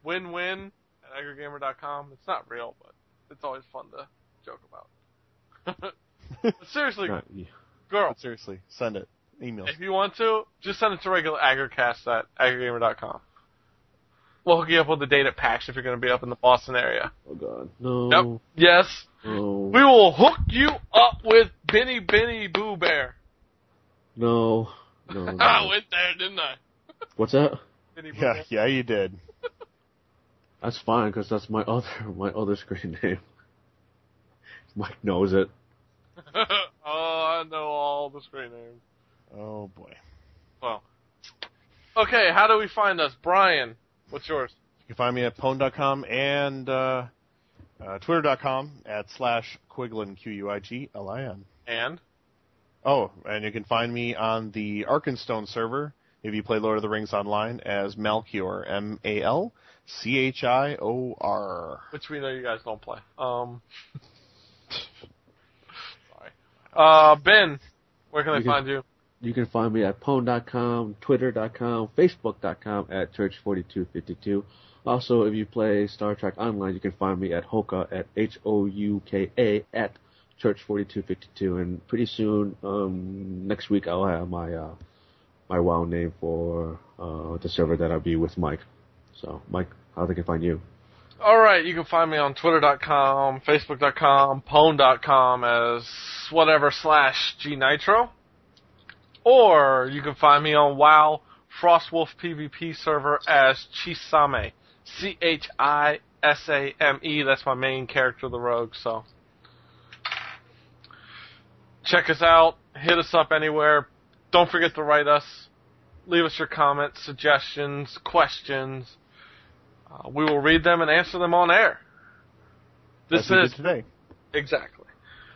win-win at AggroGamer.com. It's not real, but it's always fun to joke about. [laughs] Seriously, Not- yeah. girl, Seriously, send it. Email. if you want to, just send it to regular AggroCast at AggroGamer.com. We'll hook you up with the date at PAX if you're going to be up in the Boston area. Oh God. No. Yep. Yes, No. we will hook you up with Benny Benny Boo Bear. No. [laughs] No. no. [laughs] I went there, didn't I? What's that? Benny Boo Yeah, Bear. yeah, you did. That's fine because that's my [laughs] other my other screen name. Mike knows it. [laughs] oh, I know all the screen names. Oh boy. Well, okay. How do we find us, Brian? What's yours? You can find me at pwn.com and uh, uh, twitter.com at slash Quiglin, Q-U-I-G-L-I-N. And Oh, and you can find me on the Arkenstone server if you play Lord of the Rings online as Malchior, M-A-L-C-H-I-O-R. which we know you guys don't play. Um, [laughs] sorry. Uh, Ben, where can You they can- find you? You can find me at pwn.com, twitter.com, facebook.com at church4252. Also, if you play Star Trek Online, you can find me at Houka at H-O-U-K-A at church4252. And pretty soon, um, next week, I'll have my, uh, my WoW name for, uh, the server that I'll be with Mike. So, Mike, how they can find you? All right, you can find me on twitter.com, facebook.com, pwn.com as whatever slash gnitro. Or you can find me on WoW Frostwolf PvP server as Chisame. C-H-I-S-A-M-E. That's my main character, the rogue, so. Check us out. Hit us up anywhere. Don't forget to write us. Leave us your comments, suggestions, questions. Uh, we will read them and answer them on air. This is today. exactly.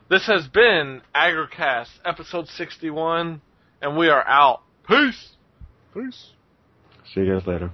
This has been AggroCast episode 61 and we are out. Peace. Peace. See you guys later.